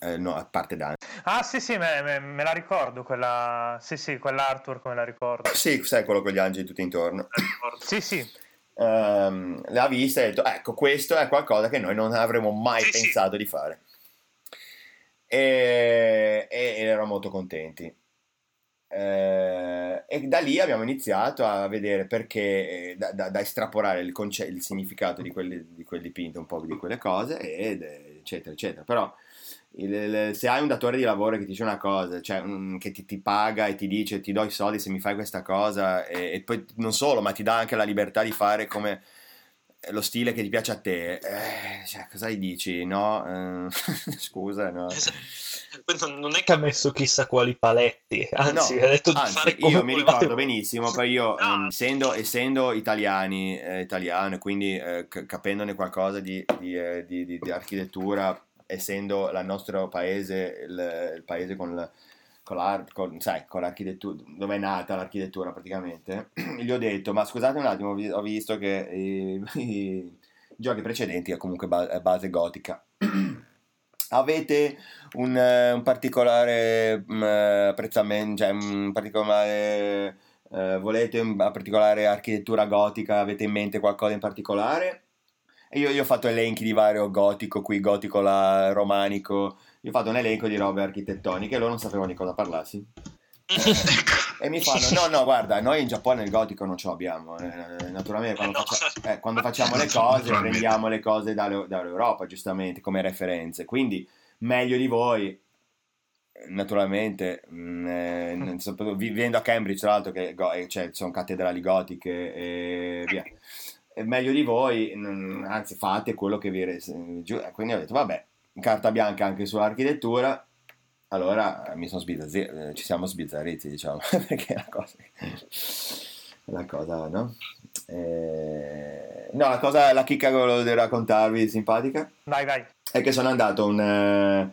eh, no, a parte Dante. Ah, sì, sì, me, me, me, la ricordo quella. Sì, sì, quell'artwork me la ricordo. Sì, sai quello con gli angeli tutti intorno. <coughs> sì, sì. Um, l'ha vista e ha detto: Ecco, questo è qualcosa che noi non avremmo mai sì, pensato sì. di fare e, e, ero molto contenti. Eh, e da lì abbiamo iniziato a vedere perché, eh, da, da, da estrapolare il, conce- il significato di quel, di quel, dipinto, un po' di quelle cose, ed, eccetera, eccetera. Però il, il, se hai un datore di lavoro che ti dice una cosa, cioè um, che ti, ti, paga e ti dice ti do i soldi se mi fai questa cosa, e, e poi non solo, ma ti dà anche la libertà di fare come lo stile che ti piace a te, eh, cioè, cosa gli dici? No, eh, <laughs> scusa, no. Esatto. Non è che ha messo chissà quali paletti, anzi, no, ha detto di anzi, fare Io mi ricordo benissimo, poi io, no. um, essendo, essendo, italiani, eh, italiano, quindi eh, capendone qualcosa di, di, eh, di, di, architettura, essendo il nostro paese, il, il paese con la con, l'art, con, sai, con l'architettura, dove è nata l'architettura praticamente, <clears throat> gli ho detto, ma scusate un attimo, ho visto che i, <laughs> i giochi precedenti è comunque base gotica. <clears throat> Avete un, un particolare um, apprezzamento, cioè un particolare... Uh, volete una particolare architettura gotica? Avete in mente qualcosa in particolare? E io, io ho fatto elenchi di vario gotico, qui gotico là, romanico, io ho fatto un elenco di robe architettoniche e loro non sapevano di cosa parlassi. <laughs> e mi fanno: No, no, guarda, noi in Giappone il gotico non ce l'abbiamo. Eh, naturalmente, quando, eh, faccia, eh, quando, facciamo le cose, prendiamo le cose dalle, dall'Europa, giustamente, come referenze. Quindi, meglio di voi, naturalmente, mh, mm, eh, vivendo a Cambridge, tra l'altro, che eh, cioè, sono cattedrali gotiche e via. Meglio di voi, anzi, fate quello che vi. Quindi ho detto: Vabbè carta bianca anche sull'architettura, allora mi sono sbizzarriti, eh, ci siamo sbizzarriti, diciamo, <laughs> perché è la cosa, la cosa no? Eh, no, la cosa, la chicca che volevo raccontarvi simpatica. Vai, vai. È che sono andato un...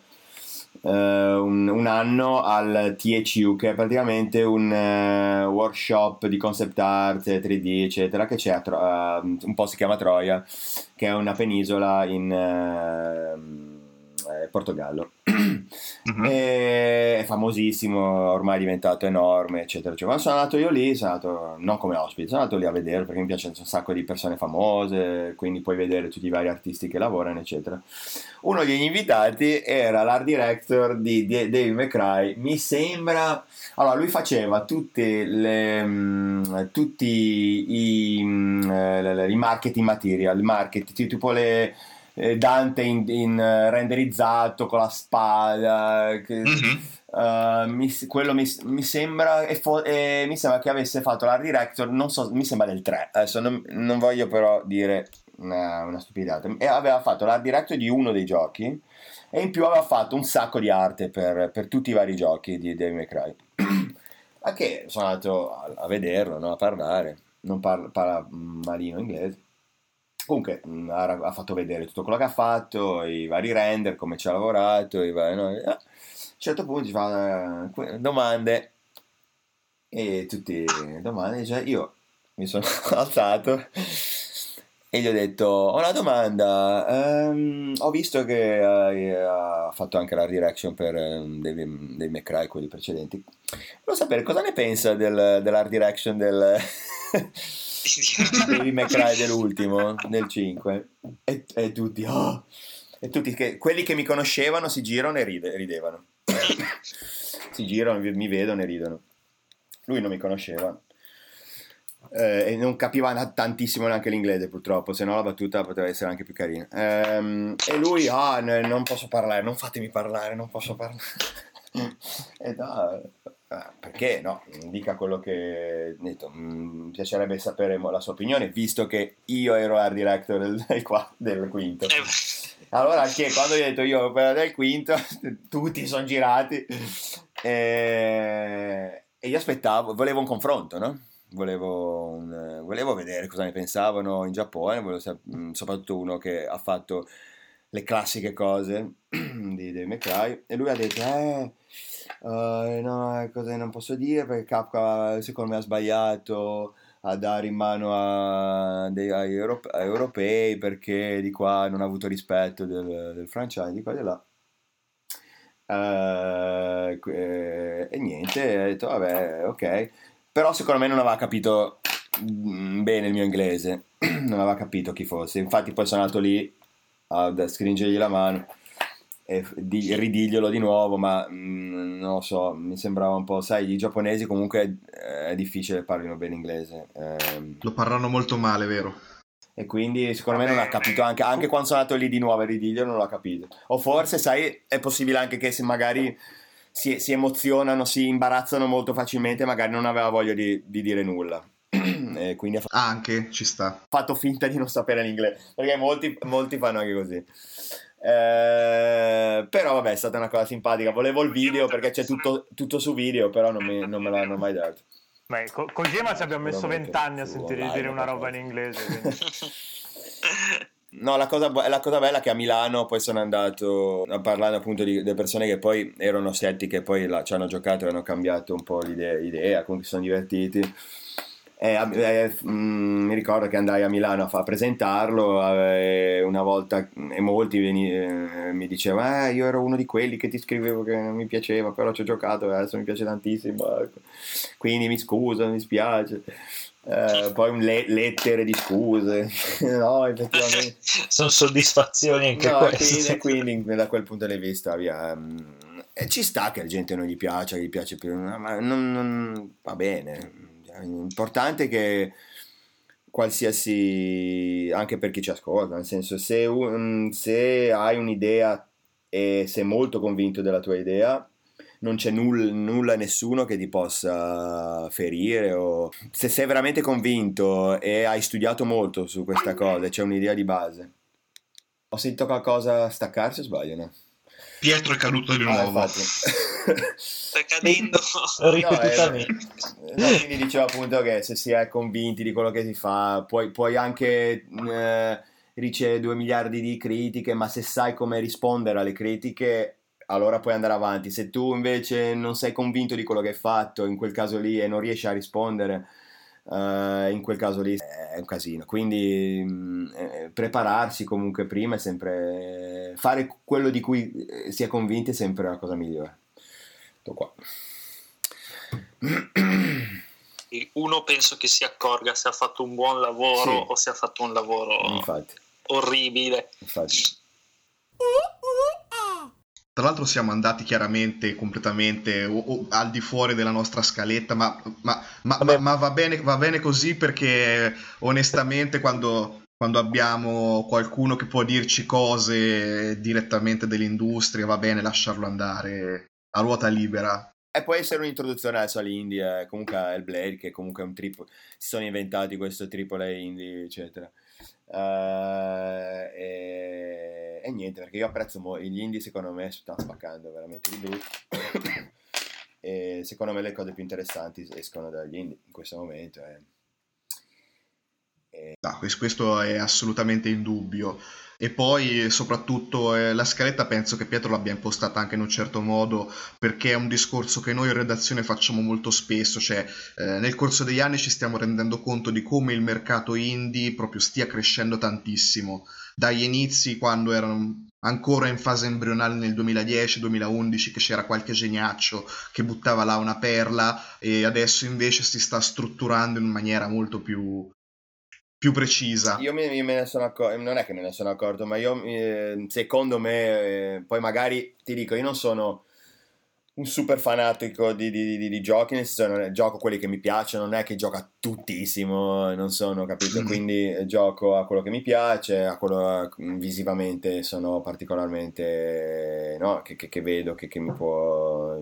Uh, un, un, anno al THU, che è praticamente un uh, workshop di concept art 3D, eccetera, che c'è a Tro- uh, un po' si chiama Troia, che è una penisola in eh, Portogallo. Mm-hmm. <clears throat> è famosissimo, ormai è diventato enorme, eccetera. Cioè, quando sono andato io lì, sono andato non come ospite, sono andato lì a vedere perché mi piacciono un sacco di persone famose, quindi puoi vedere tutti i vari artisti che lavorano, eccetera. Uno degli invitati era l'art director di David McCray, mi sembra... Allora, lui faceva tutte le, mm, tutti i, mm, eh, i marketing material, marketing, tipo le Dante in, in, eh, renderizzato con la spada. Che, mm-hmm. uh, mi, quello mi, mi, sembra, fo- eh, mi, sembra, che avesse fatto l'art director, non so, mi sembra del 3. Adesso non, non voglio però dire una, una, stupidata. E aveva fatto l'art director di uno dei giochi e in più aveva fatto un sacco di arte per, per tutti i vari giochi di Devil May Cry. <clears throat> a che sono andato a, a vederlo, no? a parlare, non parla, parla malino inglese. Comunque mm, ha, ha, fatto vedere tutto quello che ha fatto, i vari render, come ci ha lavorato, i vari, no? a un certo punto ci fa uh, domande e tutte domande, cioè io mi sono <laughs> alzato e gli ho detto ho una domanda um, ho visto che hai, ha fatto anche la direction per um, dei, dei McCray quelli precedenti volevo sapere cosa ne pensa del, dell'art direction del <laughs> David McCray dell'ultimo del 5 e, e tutti oh, e tutti che, quelli che mi conoscevano si girano e ride, ridevano. <coughs> Si girano mi vedono e ridono. Lui non mi conosceva. Eh, e non capiva tantissimo neanche l'inglese purtroppo, se no la battuta poteva essere anche più carina. Ehm, e lui, ah, n- non posso parlare, non fatemi parlare, non posso parlare. <laughs> e no, ah, perché no? Dica quello che detto, mi piacerebbe sapere la sua opinione, visto che io ero art director del, del, del quinto. Eh allora, anche quando gli ho detto io per del quinto, <laughs> tutti sono girati e, e io aspettavo, volevo un confronto, no? volevo, un, volevo, vedere cosa ne pensavano in Giappone, volevo, mm, soprattutto uno che ha fatto le classiche cose <clears throat> di Dave McCray e lui ha detto eh, uh, no, cosa non posso dire perché Capca secondo me ha sbagliato a dare in mano a dei, ai europe, a europei perché di qua non ha avuto rispetto del, del franchise di qua e di là. Uh, e niente, ha detto vabbè, ok. Però secondo me non aveva capito mm, bene il mio inglese, <clears throat> non aveva capito chi fosse, infatti poi sono andato lì a stringergli la mano e di, ridiglielo di nuovo, ma mh, mm, non lo so, mi sembrava un po', sai, i giapponesi comunque eh, è difficile parlino bene inglese. Eh, Lo parlano molto male, vero? E quindi secondo me non ha capito anche, anche quando sono andato lì di nuovo a ridiglielo non l'ha capito. O forse, sai, è possibile anche che se magari si, si, emozionano, si imbarazzano molto facilmente, magari non aveva voglia di, di dire nulla. <clears throat> e quindi ha fatto, ah, anche ci sta. fatto finta di non sapere l'inglese, perché molti, molti fanno anche così. Eh, però vabbè è stata una cosa simpatica. Volevo il video perché c'è tutto, tutto su video però non, mi, non me l'hanno mai dato. Beh, con Gema ci abbiamo messo vent'anni a sentire dire una roba in inglese <laughs> No, la cosa, la cosa, bella è che a Milano poi sono andato a parlare appunto di, delle persone che poi erano settiche, poi la, ci hanno giocato e hanno cambiato un po' l'idea, comunque si sono divertiti. E, eh, mh, mm, mi ricordo che andai a Milano a, presentarlo eh, una volta e molti veni, eh, mi dicevano eh, io ero uno di quelli che ti scrivevo che non mi piaceva però ci ho giocato e adesso mi piace tantissimo ecco. quindi mi scuso mi spiace eh, poi le- lettere di scuse, <laughs> no, effettivamente. <laughs> Sono soddisfazioni anche no, queste. Quindi, quindi, da quel punto di vista, via, um, e ci sta che la gente non gli piace, che gli piace più, ma non, non va bene. L'importante è che qualsiasi, anche per chi ci ascolta, nel senso, se, un, se hai un'idea e sei molto convinto della tua idea, non c'è nulla, nulla nessuno che ti possa ferire o se sei veramente convinto e hai studiato molto su questa cosa c'è un'idea di base ho sentito qualcosa staccarsi o sbaglio no? Pietro è caduto di nuovo. ah, sta cadendo. Ripetutamente <laughs> no, eh, quindi dicevo appunto che se si è convinti di quello che si fa puoi, puoi anche eh, ricevere 2 miliardi di critiche ma se sai come rispondere alle critiche allora puoi andare avanti. Se tu invece non sei convinto di quello che hai fatto in quel caso lì e non riesci a rispondere, uh, in quel caso lì è un casino. Quindi mh, mm, eh, prepararsi comunque prima è sempre fare quello di cui eh, si è convinti è sempre la cosa migliore. Tutto qua. Uno penso che si accorga se ha fatto un buon lavoro sì. o se ha fatto un lavoro Infatti. orribile. Infatti. Tra l'altro siamo andati chiaramente completamente o, o, al di fuori della nostra scaletta, ma, ma, ma, ma va, bene, va, bene, così perché onestamente quando, quando, abbiamo qualcuno che può dirci cose direttamente dell'industria va bene lasciarlo andare a ruota libera. E può essere un'introduzione adesso all'indie, comunque al Blade che comunque è un triplo, si sono inventati questo triple indie eccetera. Uh, e, e, niente, perché io apprezzo mo- gli indie, secondo me stanno spaccando veramente di brutto. <coughs> e secondo me le cose più interessanti escono dagli indie in questo momento. Eh. E... No, questo è assolutamente indubbio. E poi soprattutto eh, la scaletta penso che Pietro l'abbia impostata anche in un certo modo perché è un discorso che noi in redazione facciamo molto spesso, cioè eh, nel corso degli anni ci stiamo rendendo conto di come il mercato indie proprio stia crescendo tantissimo. Dagli inizi quando erano ancora in fase embrionale nel 2010-2011 che c'era qualche geniaccio che buttava là una perla e adesso invece si sta strutturando in maniera molto più più precisa. Io, io me ne sono accorto, non è che me ne sono accorto, ma io eh, secondo me, eh, poi magari ti dico, io non sono un super fanatico di, di, di, di giochi, nel senso gioco quelli che mi piacciono, non è che gioco a tuttissimo, non sono capito, mm. quindi gioco a quello che mi piace, a quello mm, visivamente sono particolarmente, no, che, che, che vedo, che, che mi può...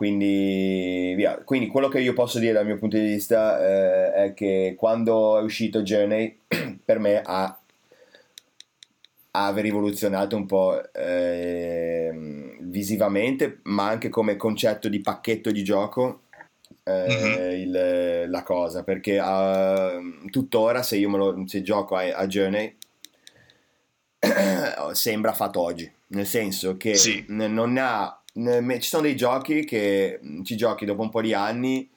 Eh quindi, via. Quindi quello che io posso dire dal mio punto di vista eh, è che quando è uscito Journey <clears throat> per me ha, ha rivoluzionato un po' eh, visivamente ma anche come concetto di pacchetto di gioco eh, mm-hmm. il, la cosa perché uh, tuttora se io me lo, se gioco a, a Journey <clears throat> sembra fatto oggi nel senso che sì. n- non ha ci sono dei giochi che mm, ci giochi dopo un po' di anni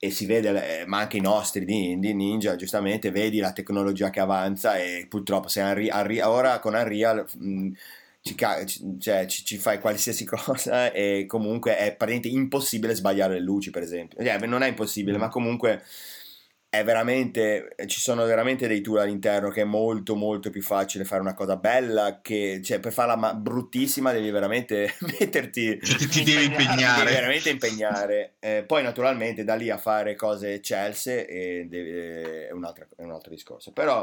e si vede, ma anche i nostri di, di Ninja, giustamente, vedi la tecnologia che avanza e purtroppo se Unreal, Unreal, ora con Unreal mh, mm, ci, cioè, ci, ci, fai qualsiasi <laughs> cosa e comunque è praticamente impossibile sbagliare le luci, per esempio. Cioè, non è impossibile, mm. ma comunque è veramente ci sono veramente dei tool all'interno che è molto molto più facile fare una cosa bella che cioè per farla ma- bruttissima devi veramente <laughs> metterti ti, ti devi impegnare. devi veramente impegnare. Eh, poi naturalmente da lì a fare cose eccelse è, un altro, è un altro discorso. Però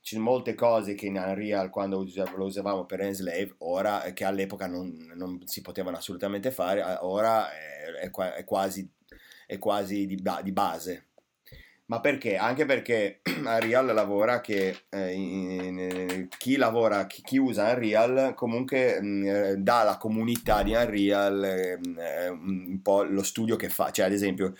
ci sono molte cose che in Unreal quando lo usavamo per Enslave ora che all'epoca non, non si potevano assolutamente fare ora è, è, è quasi, è quasi di, di base ma perché? Anche perché <clears throat> Unreal lavora che eh, in, in, chi lavora, chi, chi, usa Unreal comunque mh, mm, eh, dà alla comunità di Unreal eh, un po' lo studio che fa, cioè ad esempio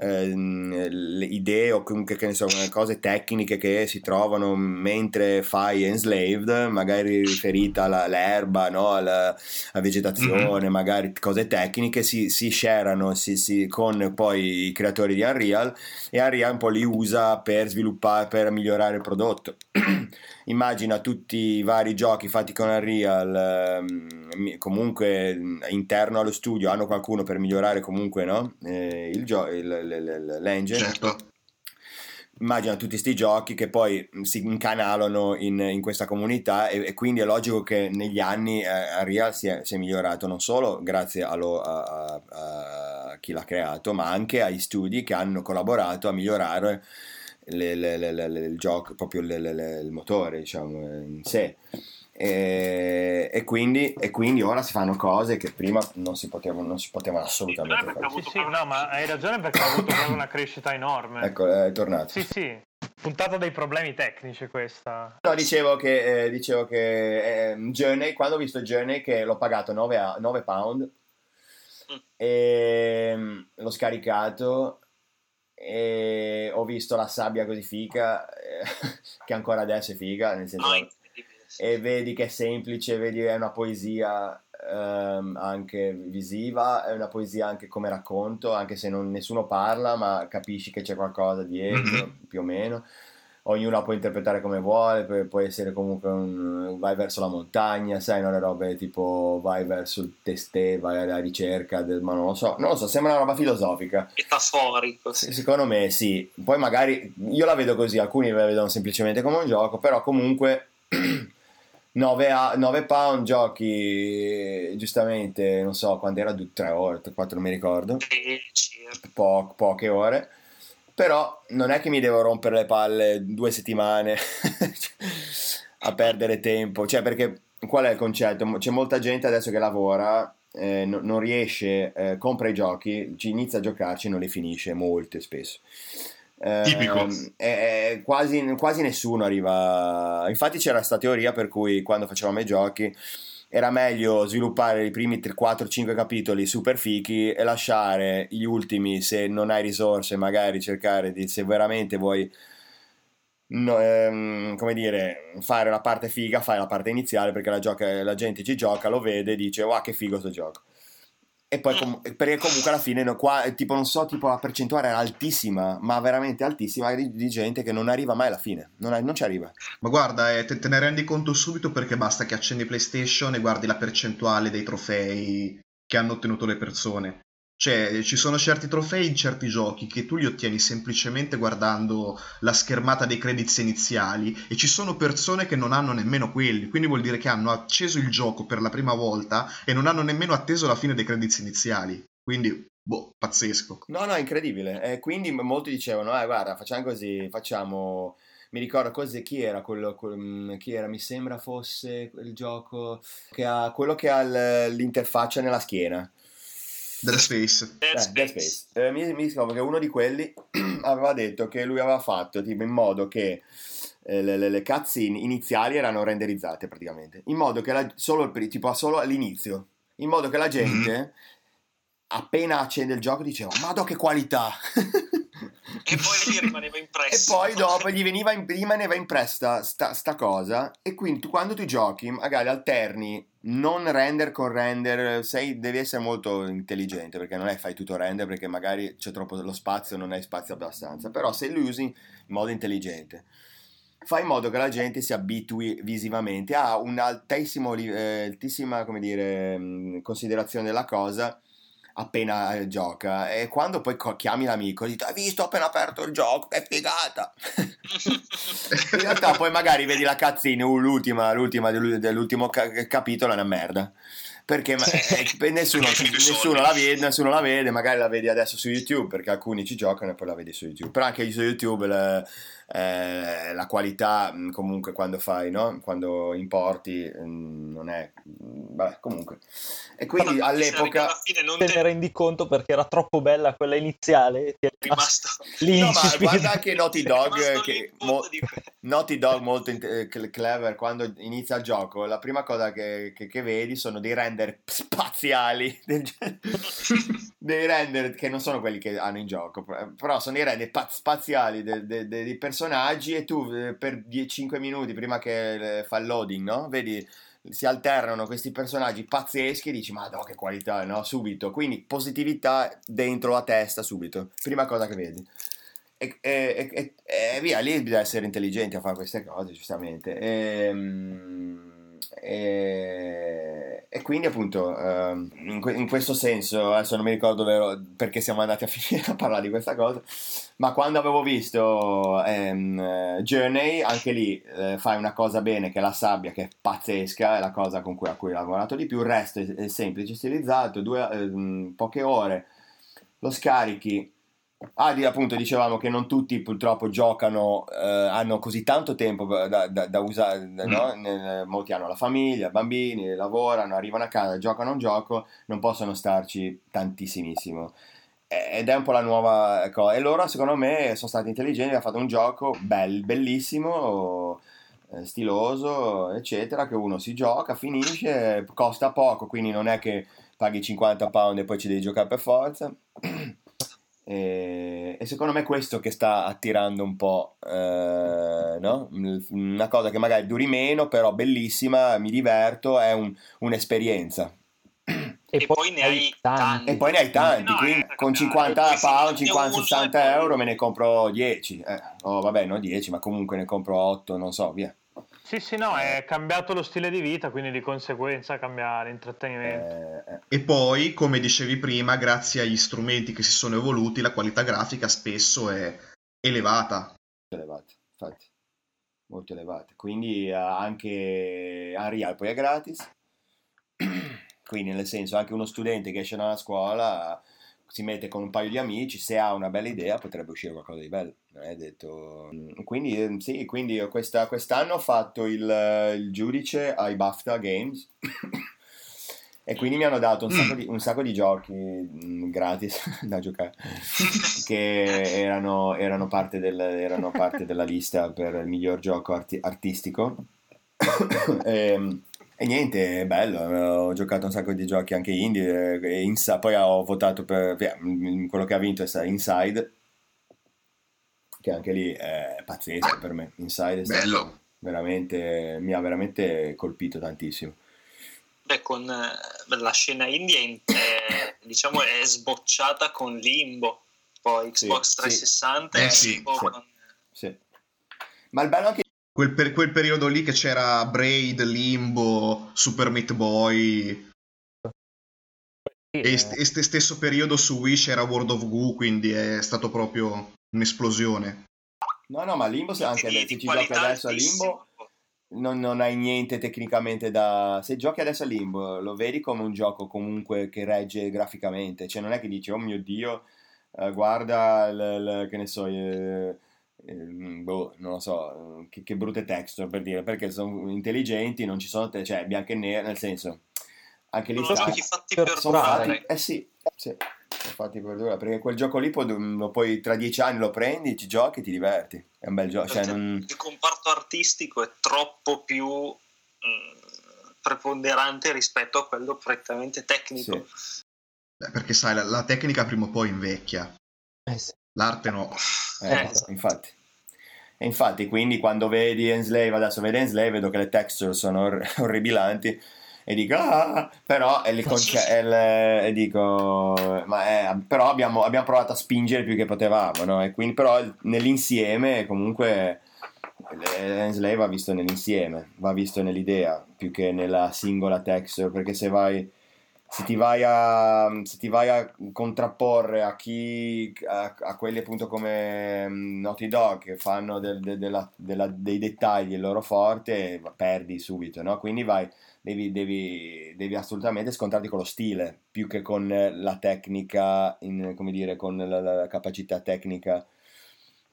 eh, le idee o comunque che ne so, cose tecniche che si trovano mentre fai Enslaved, magari riferita all'erba, no? alla, alla vegetazione, mm-hmm. magari cose tecniche, si, si shareano si, si, con poi i creatori di Unreal e Unreal un po' li usa per sviluppare, per migliorare il prodotto. <clears throat> Immagina tutti i vari giochi fatti con Unreal, ehm, comunque interno allo studio, hanno qualcuno per migliorare comunque no? eh, il gio- il, l'engine. Certo immagina tutti questi giochi che poi si incanalano in, in questa comunità e, e, quindi è logico che negli anni eh, Unreal si è, si è, migliorato non solo grazie allo, a, a, a, chi l'ha creato ma anche agli studi che hanno collaborato a migliorare le, le, le, il gioco, proprio il motore diciamo in sé e, e, quindi, e, quindi, ora si fanno cose che prima non si potevano, non si potevano assolutamente fare. Sì, sì, no, ma hai ragione perché ha avuto <coughs> una crescita enorme. Ecco, è tornato. Sì, sì. Puntata dei problemi tecnici questa. No, dicevo che, eh, dicevo che eh, Journey, quando ho visto Journey che l'ho pagato 9, a, 9 pound mm. e mm, l'ho scaricato e ho visto la sabbia così figa eh, <laughs> che ancora adesso è figa, nel senso... Oh, e vedi che è semplice, vedi è una poesia ehm, anche visiva, è una poesia anche come racconto, anche se non, nessuno parla, ma capisci che c'è qualcosa dietro, mm-hmm. più o meno. Ognuno la può interpretare come vuole, può, può essere comunque un vai verso la montagna, sai, non le robe tipo vai verso il testè, vai alla ricerca del, ma non lo so, non lo so, sembra una roba filosofica. Metaforico. Sì. Secondo me sì. Poi magari io la vedo così, alcuni la vedono semplicemente come un gioco, però comunque <clears throat> 9, a, 9 pound giochi giustamente non so quando era 3 ore 4 non mi ricordo. Po- poche ore. Però non è che mi devo rompere le palle due settimane <laughs> a perdere tempo. Cioè perché qual è il concetto? C'è molta gente adesso che lavora eh, no, non riesce eh, compra i giochi ci inizia a giocarci e non li finisce molte spesso Tipico. Eh, quasi, quasi, nessuno arriva. Infatti, c'era questa teoria per cui quando facevamo i giochi era meglio sviluppare i primi 4-5 capitoli super fichi e lasciare gli ultimi se non hai risorse magari cercare di se veramente vuoi no, ehm, come dire fare la parte figa fai la parte iniziale perché la, gioca, la gente ci gioca lo vede e dice wow che figo sto gioco e poi com- perché comunque alla fine no, qua tipo non so tipo la percentuale era altissima ma veramente altissima di, di gente che non arriva mai alla fine. Non, è, non ci arriva. Ma guarda eh, te, te, ne rendi conto subito perché basta che accendi PlayStation e guardi la percentuale dei trofei che hanno ottenuto le persone cioè, ci sono certi trofei in certi giochi che tu li ottieni semplicemente guardando la schermata dei credits iniziali e ci sono persone che non hanno nemmeno quelli, quindi vuol dire che hanno acceso il gioco per la prima volta e non hanno nemmeno atteso la fine dei credits iniziali. Quindi, boh, pazzesco. No, no, incredibile. E quindi molti dicevano, eh, guarda, facciamo così, facciamo mi ricordo così chi era quello, quello, chi era mi sembra fosse il gioco che ha quello che ha l'interfaccia nella schiena Dead Space. Dead eh, Space. Dead Space. Eh, mi, mi ricordo che uno di quelli <clears throat> aveva detto che lui aveva fatto tipo in modo che eh, le, le, le cutscene iniziali erano renderizzate praticamente, in modo che la, solo, tipo, solo all'inizio, in modo che la gente mm-hmm. appena accende il gioco diceva Madò che qualità! <laughs> e poi gli <laughs> rimaneva impressa. E poi dopo gli veniva in, rimaneva impressa sta, sta cosa e quindi tu, quando tu giochi magari alterni non render con render, sei, devi essere molto intelligente perché non è fai tutto render perché magari c'è troppo lo spazio, non hai spazio abbastanza, però se lo usi in modo intelligente fai in modo che la gente si abitui visivamente. A un'altissima eh, dire, considerazione della cosa appena eh, gioca e quando poi chiami l'amico dici hai visto ho appena aperto il gioco che figata. <laughs> In realtà poi magari vedi la cazzina uh, l'ultima, l'ultima dell'ultimo ca- capitolo è una merda. Perché eh, nessuno, nessuno, la vede, nessuno la vede magari la vedi adesso su YouTube perché alcuni ci giocano e poi la vedi su YouTube. Però anche su YouTube le, eh, la qualità mm, comunque quando fai, no? quando importi mm, non è... Mm, vabbè, comunque. E quindi Però, all'epoca... Non te ne rendi conto perché era troppo bella quella iniziale. Ti è rimasto... Lì no, ma guarda anche Naughty Dog, che, mo, Naughty Dog molto eh, clever, quando inizia il gioco, la prima cosa che, che, che vedi sono dei render <laughs> spaziali, <laughs> dei render che non sono quelli che hanno in gioco, però sono dei render spaziali dei, dei, dei personaggi personaggi e tu eh, per 5 minuti prima che eh, fa il loading, no? Vedi si alternano questi personaggi pazzeschi e dici ma no che qualità no? Subito. Quindi positività dentro la testa subito. Prima cosa che vedi. E, e, e, e via lì bisogna essere intelligenti a fare queste cose giustamente. Ehm, e, e quindi appunto ehm, in, in, questo senso adesso non mi ricordo vero perché siamo andati a <laughs> finire a parlare di questa cosa ma quando avevo visto ehm, Journey anche lì eh, fai una cosa bene che è la sabbia che è pazzesca è la cosa con cui, a cui ho lavorato di più il resto è, è semplice stilizzato due, eh, poche ore lo scarichi Ah, appunto, dicevamo che non tutti purtroppo giocano, eh, hanno così tanto tempo da, da, da usare, no? mm. molti hanno la famiglia, bambini, lavorano, arrivano a casa, giocano un gioco, non possono starci tantissimissimo. Ed è un po' la nuova cosa. E loro, secondo me, sono stati intelligenti, hanno fatto un gioco bel, bellissimo, eh, stiloso, eccetera, che uno si gioca, finisce, costa poco, quindi non è che paghi 50 pound e poi ci devi giocare per forza. <clears throat> E, e, secondo me è questo che sta attirando un po', eh, no? una cosa che magari duri meno, però bellissima, mi diverto, è un, un'esperienza. E, e poi, poi ne hai tanti. E poi ne hai tanti, no, quindi con 50 pound, 50-60 euro me ne compro 10. Eh, oh, vabbè, non 10, ma comunque ne compro 8, non so, via. Sì, sì, no, è cambiato lo stile di vita, quindi di conseguenza cambia l'intrattenimento. Eh, eh. E poi, come dicevi prima, grazie agli strumenti che si sono evoluti, la qualità grafica spesso è elevata. Elevata, infatti, molto elevata. Quindi anche Unreal poi è gratis. <clears throat> quindi, nel senso, anche uno studente che esce dalla scuola si mette con un paio di amici, se ha una bella idea potrebbe uscire qualcosa di bello detto. Quindi, ehm, sì, quindi questa, quest'anno ho fatto il, il, giudice ai BAFTA Games. <coughs> e quindi mi hanno dato un sacco di, un sacco di giochi mm, gratis <laughs> da giocare <laughs> che erano, erano, parte del, erano, parte della lista per il miglior gioco arti- artistico. e, <coughs> ehm, E niente, è bello, ho giocato un sacco di giochi anche indie, e Insa, poi ho votato per, quello che ha vinto è Inside, che anche lì è pazzesco per me, Inside è bello. veramente, mi ha veramente colpito tantissimo. Beh, con eh, la scena indie è, diciamo è sbocciata con Limbo, poi Xbox sì, 360 sì. e sì, Limbo sì. Con... sì. Ma il bello anche quel, per, quel periodo lì che c'era Braid, Limbo, Super Meat Boy. E, e stesso periodo su Wish era World of Goo, quindi è stato proprio un'esplosione. No, no, ma Limbo se anche se ci giochi adesso a Limbo non, non, hai niente tecnicamente da... Se giochi adesso a Limbo lo vedi come un gioco comunque che regge graficamente, cioè non è che dici oh mio Dio, uh, guarda, l, l, che ne so... Uh, Ehm, boh, non lo so, che, che, brutte texture per dire, perché sono intelligenti, non ci sono, te- cioè bianche e nere, nel senso, anche lì sono sta, fatti per fatti, eh sì, sì, fatti per durare, perché quel gioco lì lo puoi, tra dieci anni lo prendi, ci giochi, ti diverti, è un bel gioco. Cioè, non... Il comparto artistico è troppo più mm, preponderante rispetto a quello prettamente tecnico. Sì. Beh, perché sai, la, la, tecnica prima o poi invecchia. Eh sì. L'arte no. Eh, eh, infatti. E infatti, quindi quando vedi Enslave, adesso vedo Enslave, vedo che le texture sono or- <laughs> orribilanti e dico, ah, però e, conce- e, le- e dico, ma è, però abbiamo, abbiamo, provato a spingere più che potevamo, no? E quindi, però nell'insieme comunque Enslave va visto nell'insieme, va visto nell'idea più che nella singola texture, perché se vai se ti vai a, ti vai a contrapporre a chi a, a, quelli appunto come mm, Naughty Dog che fanno del, de, della, della, dei dettagli il loro forte perdi subito no? quindi vai devi, devi, devi, assolutamente scontrarti con lo stile più che con la tecnica in, come dire con la, la capacità tecnica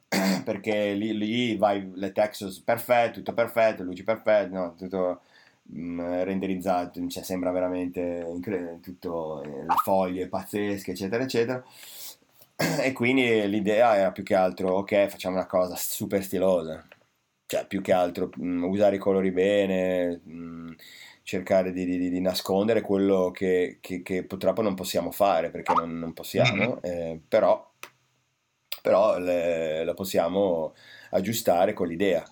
<clears throat> perché lì, lì vai le textures perfette tutto perfetto luci perfette no? tutto Mm, renderizzato, cioè sembra veramente incredibile, tutto eh, le foglie pazzesche, eccetera, eccetera. <clears throat> E quindi l'idea era più che altro, ok, facciamo una cosa super stilosa, cioè più che altro mh, mm, usare i colori bene, mh, mm, cercare di, di, di, nascondere quello che, che, che, purtroppo non possiamo fare perché non, non possiamo, eh, però, però le, lo possiamo aggiustare con l'idea.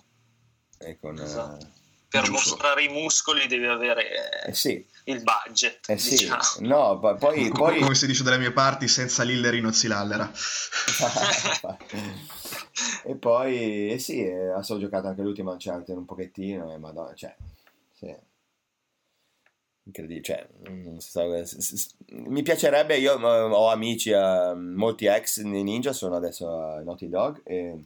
E con, esatto. eh, per Giusto. mostrare i muscoli devi avere eh sì. il budget. Eh sì. Diciamo. No, poi, poi... Come si dice dalle mie parti, senza Lillery non si lallera. <laughs> e poi, eh sì, eh, ho giocato anche l'ultima Uncharted un pochettino, e madonna, cioè, sì. Incredibile, cioè, so, mi piacerebbe, io ho amici, molti ex ninja sono adesso a Naughty Dog e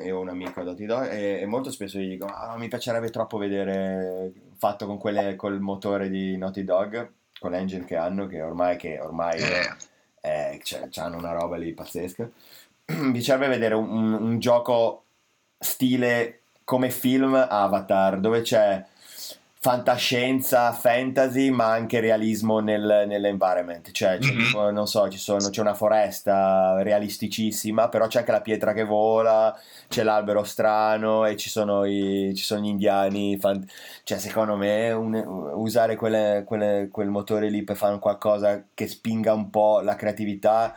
e ho un amico da Dog e, e, molto spesso gli dico ah, mi piacerebbe troppo vedere fatto con quelle, col motore di Naughty Dog con l'engine che hanno che ormai, che ormai è, è, cioè, hanno una roba lì pazzesca. <clears throat> Mi piacerebbe vedere un, un, un gioco stile come film Avatar dove c'è fantascienza, fantasy, ma anche realismo nel, nell'environment. Cioè, mm-hmm. non so, sono, c'è una foresta realisticissima, però c'è anche la pietra che vola, c'è l'albero strano e ci sono, i, ci sono gli indiani. Fan... Cioè, secondo me, un, usare quelle, quelle, quel motore lì per fare qualcosa che spinga un po' la creatività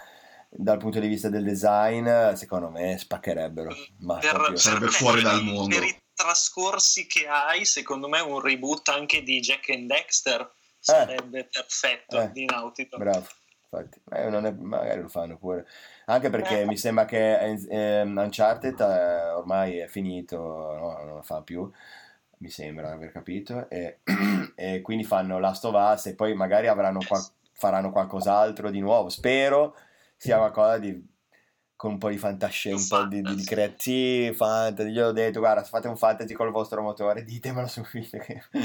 dal punto di vista del design, secondo me spaccherebbero. Ma per, sarebbe fuori dal mondo. Per trascorsi che hai, secondo me un reboot anche di Jack and Dexter eh. sarebbe eh. perfetto eh. di Naughty Dog. Bravo, eh, è, magari lo fanno pure. Anche perché eh. mi sembra che eh, Uncharted eh, ormai è finito, no? non lo fa più, mi sembra aver capito, e, <clears throat> e, quindi fanno Last of Us e poi magari qual- faranno qualcos'altro di nuovo. Spero sia qualcosa di con un po' di fantascienza, un po' di, di, di creativi, fantasy. Io ho detto, guarda, fate un fantasy col vostro motore, ditemelo su video. Che... <laughs>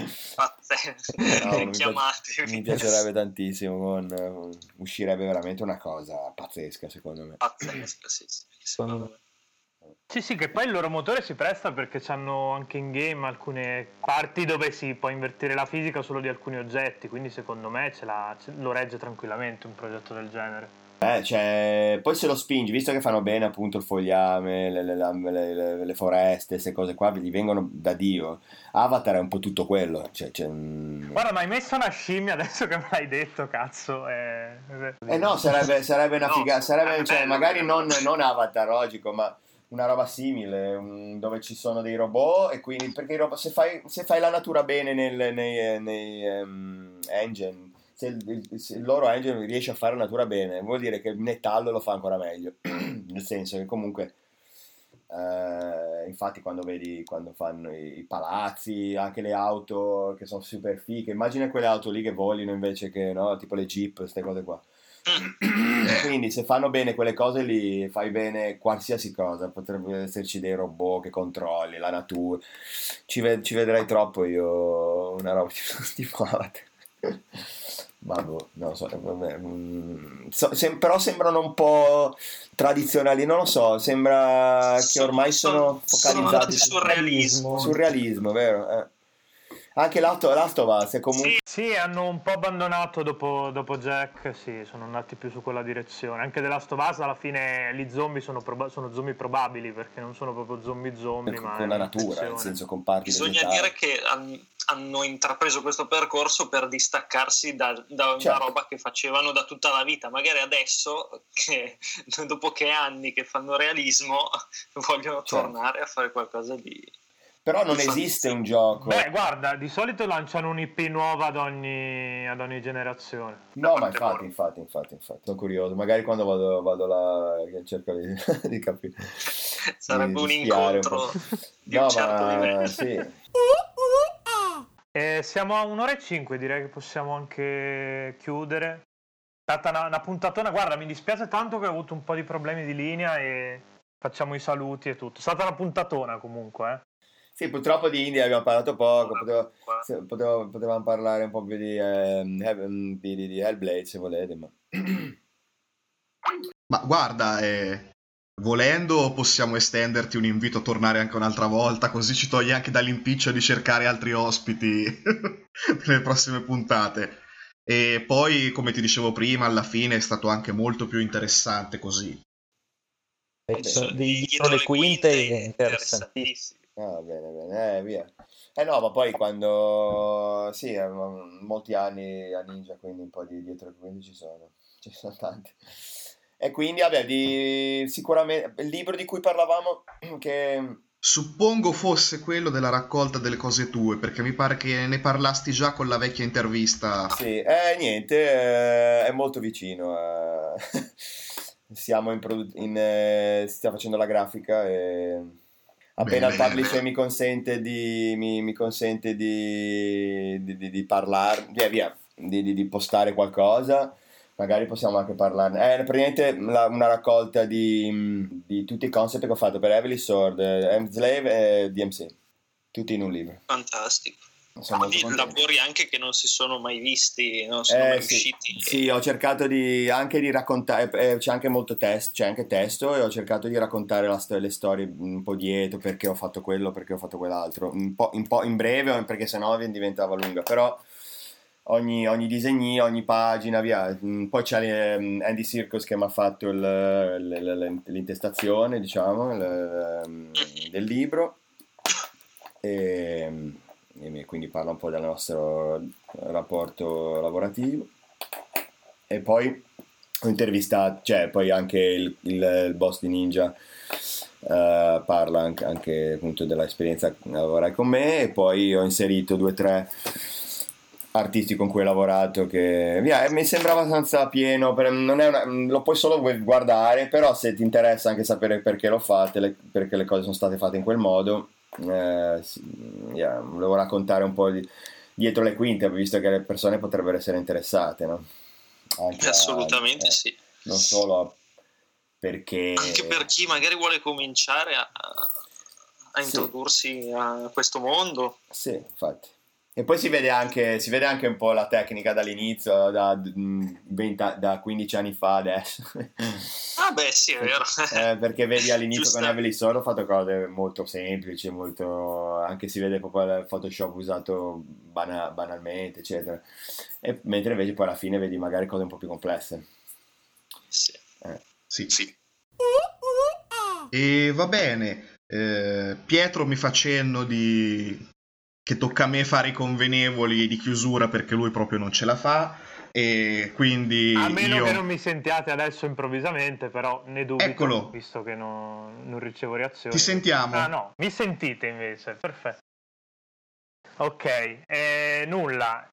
no, mi, piace, mi piacerebbe tantissimo, con, uh, uscirebbe veramente una cosa pazzesca, secondo me. Pazzesca, sì, sì. secondo me. Sì, sì, che poi il loro motore si presta perché hanno anche in game alcune parti dove si può invertire la fisica solo di alcuni oggetti, quindi secondo me ce ce lo regge tranquillamente un progetto del genere. Eh, cioè, poi se lo spingi, visto che fanno bene appunto il fogliame, le, le, le, le foreste, queste cose qua, gli vengono da Dio. Avatar è un po' tutto quello. Cioè, cioè, mm... Guarda, ma hai messo una scimmia adesso che me l'hai detto, cazzo. È... Eh no, sarebbe, sarebbe una figata. Sarebbe, cioè, magari non, non Avatar, logico, ma una roba simile, un, dove ci sono dei robot e quindi perché robot, se, fai, se, fai, la natura bene nel, nei, nei um, engine, se il, se il, loro engine riesce a fare la natura bene, vuol dire che il metallo lo fa ancora meglio, <clears throat> nel senso che comunque, uh, infatti quando vedi quando fanno i, i, palazzi, anche le auto che sono super fighe, immagina quelle auto lì che volino invece che, no, tipo le jeep, queste cose qua <clears throat> quindi se fanno bene quelle cose lì, fai bene qualsiasi cosa, potrebbe esserci dei robot che controlli, la natura. Ci, ved- ci vedrei troppo io una roba <laughs> tipo Avatar. Ma boh, non lo so, vabbè, mm, so sem- però sembrano un po' tradizionali, non lo so, sembra che ormai sono, sono focalizzati sul realismo. Sul realismo, vero? Eh. Anche Last of Us è comunque... Sì, sì, hanno un po' abbandonato dopo, dopo, Jack, sì, sono andati più su quella direzione. Anche The Last of Us alla fine gli zombie sono, proba- sono zombie probabili perché non sono proprio zombie zombie, con, ma... Con la natura, nel senso con parti Bisogna vegetali. dire che han, hanno intrapreso questo percorso per distaccarsi da, da una certo. roba che facevano da tutta la vita. Magari adesso, che, <laughs> dopo che anni che fanno realismo, <laughs> vogliono certo. tornare a fare qualcosa di però non esiste un gioco. Beh, guarda, di solito lanciano un'IP nuova ad ogni, ad ogni generazione. No, ma infatti, infatti, infatti, infatti, sono curioso. Magari quando vado, vado là cerco di, <laughs> di capire. Sarebbe di, un incontro un di no, un certo ma, livello. Sì. Eh, siamo a un'ora e cinque, direi che possiamo anche chiudere. È stata una, una puntatona, guarda, mi dispiace tanto che ho avuto un po' di problemi di linea e facciamo i saluti e tutto. È stata una puntatona comunque, eh. Sì, purtroppo di India abbiamo parlato poco, potevo, potevo, potevamo parlare un po' più di, eh, di, di, di Hellblade se volete, ma... <clears throat> ma guarda, eh, volendo possiamo estenderti un invito a tornare anche un'altra volta, così ci togli anche dall'impiccio di cercare altri ospiti <laughs> nelle prossime puntate. E poi, come ti dicevo prima, alla fine è stato anche molto più interessante così. Dietro le quinte è interessantissimo. Ah, bene, bene, eh, via. Eh no, ma poi quando... Sì, molti anni a Ninja, quindi un po' di dietro quindi ci sono. Ci sono tanti. E quindi, vabbè, di... sicuramente... Il libro di cui parlavamo, <clears throat> che... Suppongo fosse quello della raccolta delle cose tue, perché mi pare che ne parlasti già con la vecchia intervista. Sì, eh, niente, eh, è molto vicino. Eh. <laughs> Siamo in, produ- in eh, stiamo facendo la grafica e appena bene, il publisher mi consente di, mi, mi consente di, di, di, di parlare, via via, di, di, postare qualcosa, magari possiamo anche parlarne. È praticamente la, una raccolta di, di, tutti i concept che ho fatto per Heavily Sword, M-Slave e DMC, tutti in un libro. Fantastico. Quindi lavori anche che non si sono mai visti, non sono eh, mai sì, usciti. Sì, ho cercato di, anche di raccontare, eh, c'è anche molto testo, c'è anche testo e ho cercato di raccontare la, le storie un po' dietro, perché ho fatto quello, perché ho fatto quell'altro, un po', un po in breve perché sennò diventava lunga, però ogni, ogni disegno, ogni pagina, via. Mm, poi c'è um, Andy Circus che mi ha fatto il, l'intestazione, diciamo, il, mm, del libro. E e quindi parla un po' del nostro rapporto lavorativo. E poi ho intervistato, cioè poi anche il, il, il boss di Ninja uh, parla anche, anche appunto dell'esperienza a lavorare con me e poi ho inserito due o tre artisti con cui ho lavorato che via, mi sembrava abbastanza pieno per, una, lo puoi solo guardare però se ti interessa anche sapere perché lo fate le, perché le cose sono state fatte in quel modo eh, yeah, volevo raccontare un po' di, dietro le quinte, visto che le persone potrebbero essere interessate, no? Anche Assolutamente a, eh, sì. Non solo perché... Anche per chi magari vuole cominciare a, a introdursi sì. a questo mondo. Sì, infatti. E poi si vede, anche, si vede anche un po' la tecnica dall'inizio, da, 20, da 15 anni fa adesso. Ah beh sì, è vero. eh, perché vedi all'inizio Giusto. con Heavily Sword ho fatto cose molto semplici, molto... anche si vede proprio il Photoshop usato bana, banalmente, eccetera. E, mentre invece poi alla fine vedi magari cose un po' più complesse. Sì. Eh, sì. sì. E va bene, eh, Pietro mi fa cenno di... che tocca a me fare i convenevoli di chiusura perché lui proprio non ce la fa. E quindi a meno io... che non mi sentiate adesso improvvisamente, però ne dubito Eccolo. visto che non, non ricevo reazioni. Ti sentiamo? Ah no, mi sentite invece, perfetto. Ok, eh, nulla.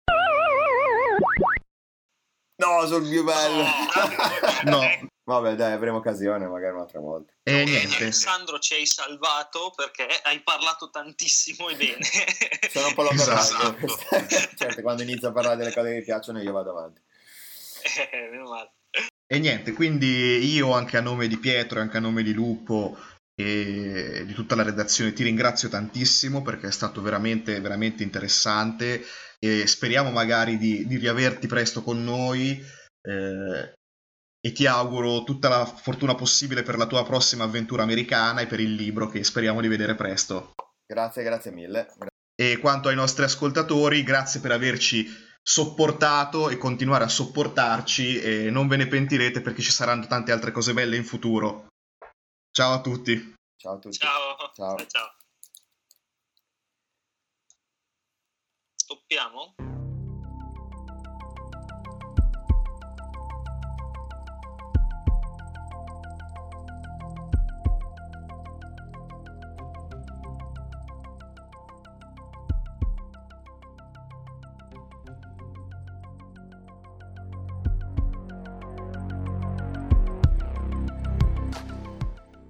No, sul più bello. no. <laughs> Vabbè, dai, avremo occasione magari un'altra volta. E eh, niente. Alessandro ci hai salvato perché hai parlato tantissimo e bene. <laughs> Sono un po' esatto. <laughs> certo, quando inizio a parlare delle cose che mi piacciono io vado avanti. Eh, meno male. E niente, quindi io anche a nome di Pietro e anche a nome di Lupo e di tutta la redazione ti ringrazio tantissimo perché è stato veramente, veramente interessante e speriamo magari di, di riaverti presto con noi eh, e ti auguro tutta la fortuna possibile per la tua prossima avventura americana e per il libro che speriamo di vedere presto. Grazie, grazie mille. E quanto ai nostri ascoltatori, grazie per averci sopportato e continuare a sopportarci e non ve ne pentirete perché ci saranno tante altre cose belle in futuro. Ciao a tutti. Ciao a tutti. Ciao. Ciao. Ciao. Stoppiamo?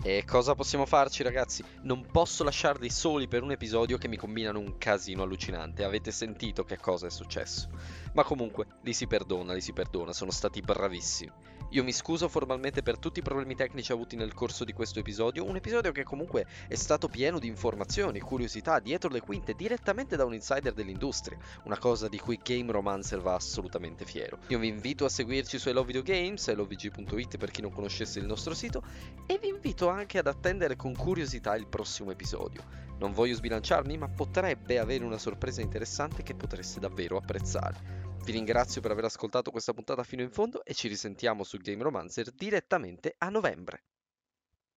E cosa possiamo farci ragazzi? Non posso lasciarli soli per un episodio che mi combinano un casino allucinante. Avete sentito che cosa è successo? Ma comunque, li si perdona, li si perdona, sono stati bravissimi. Io mi scuso formalmente per tutti i problemi tecnici avuti nel corso di questo episodio, un episodio che comunque è stato pieno di informazioni, curiosità, dietro le quinte, direttamente da un insider dell'industria, una cosa di cui Game Romancer va assolutamente fiero. Io vi invito a seguirci su Hello Video Games, hellovg.it per chi non conoscesse il nostro sito, e vi invito anche ad attendere con curiosità il prossimo episodio. Non voglio sbilanciarmi, ma potrebbe avere una sorpresa interessante che potreste davvero apprezzare. Vi ringrazio per aver ascoltato questa puntata fino in fondo e ci risentiamo su Game Romancer direttamente a novembre.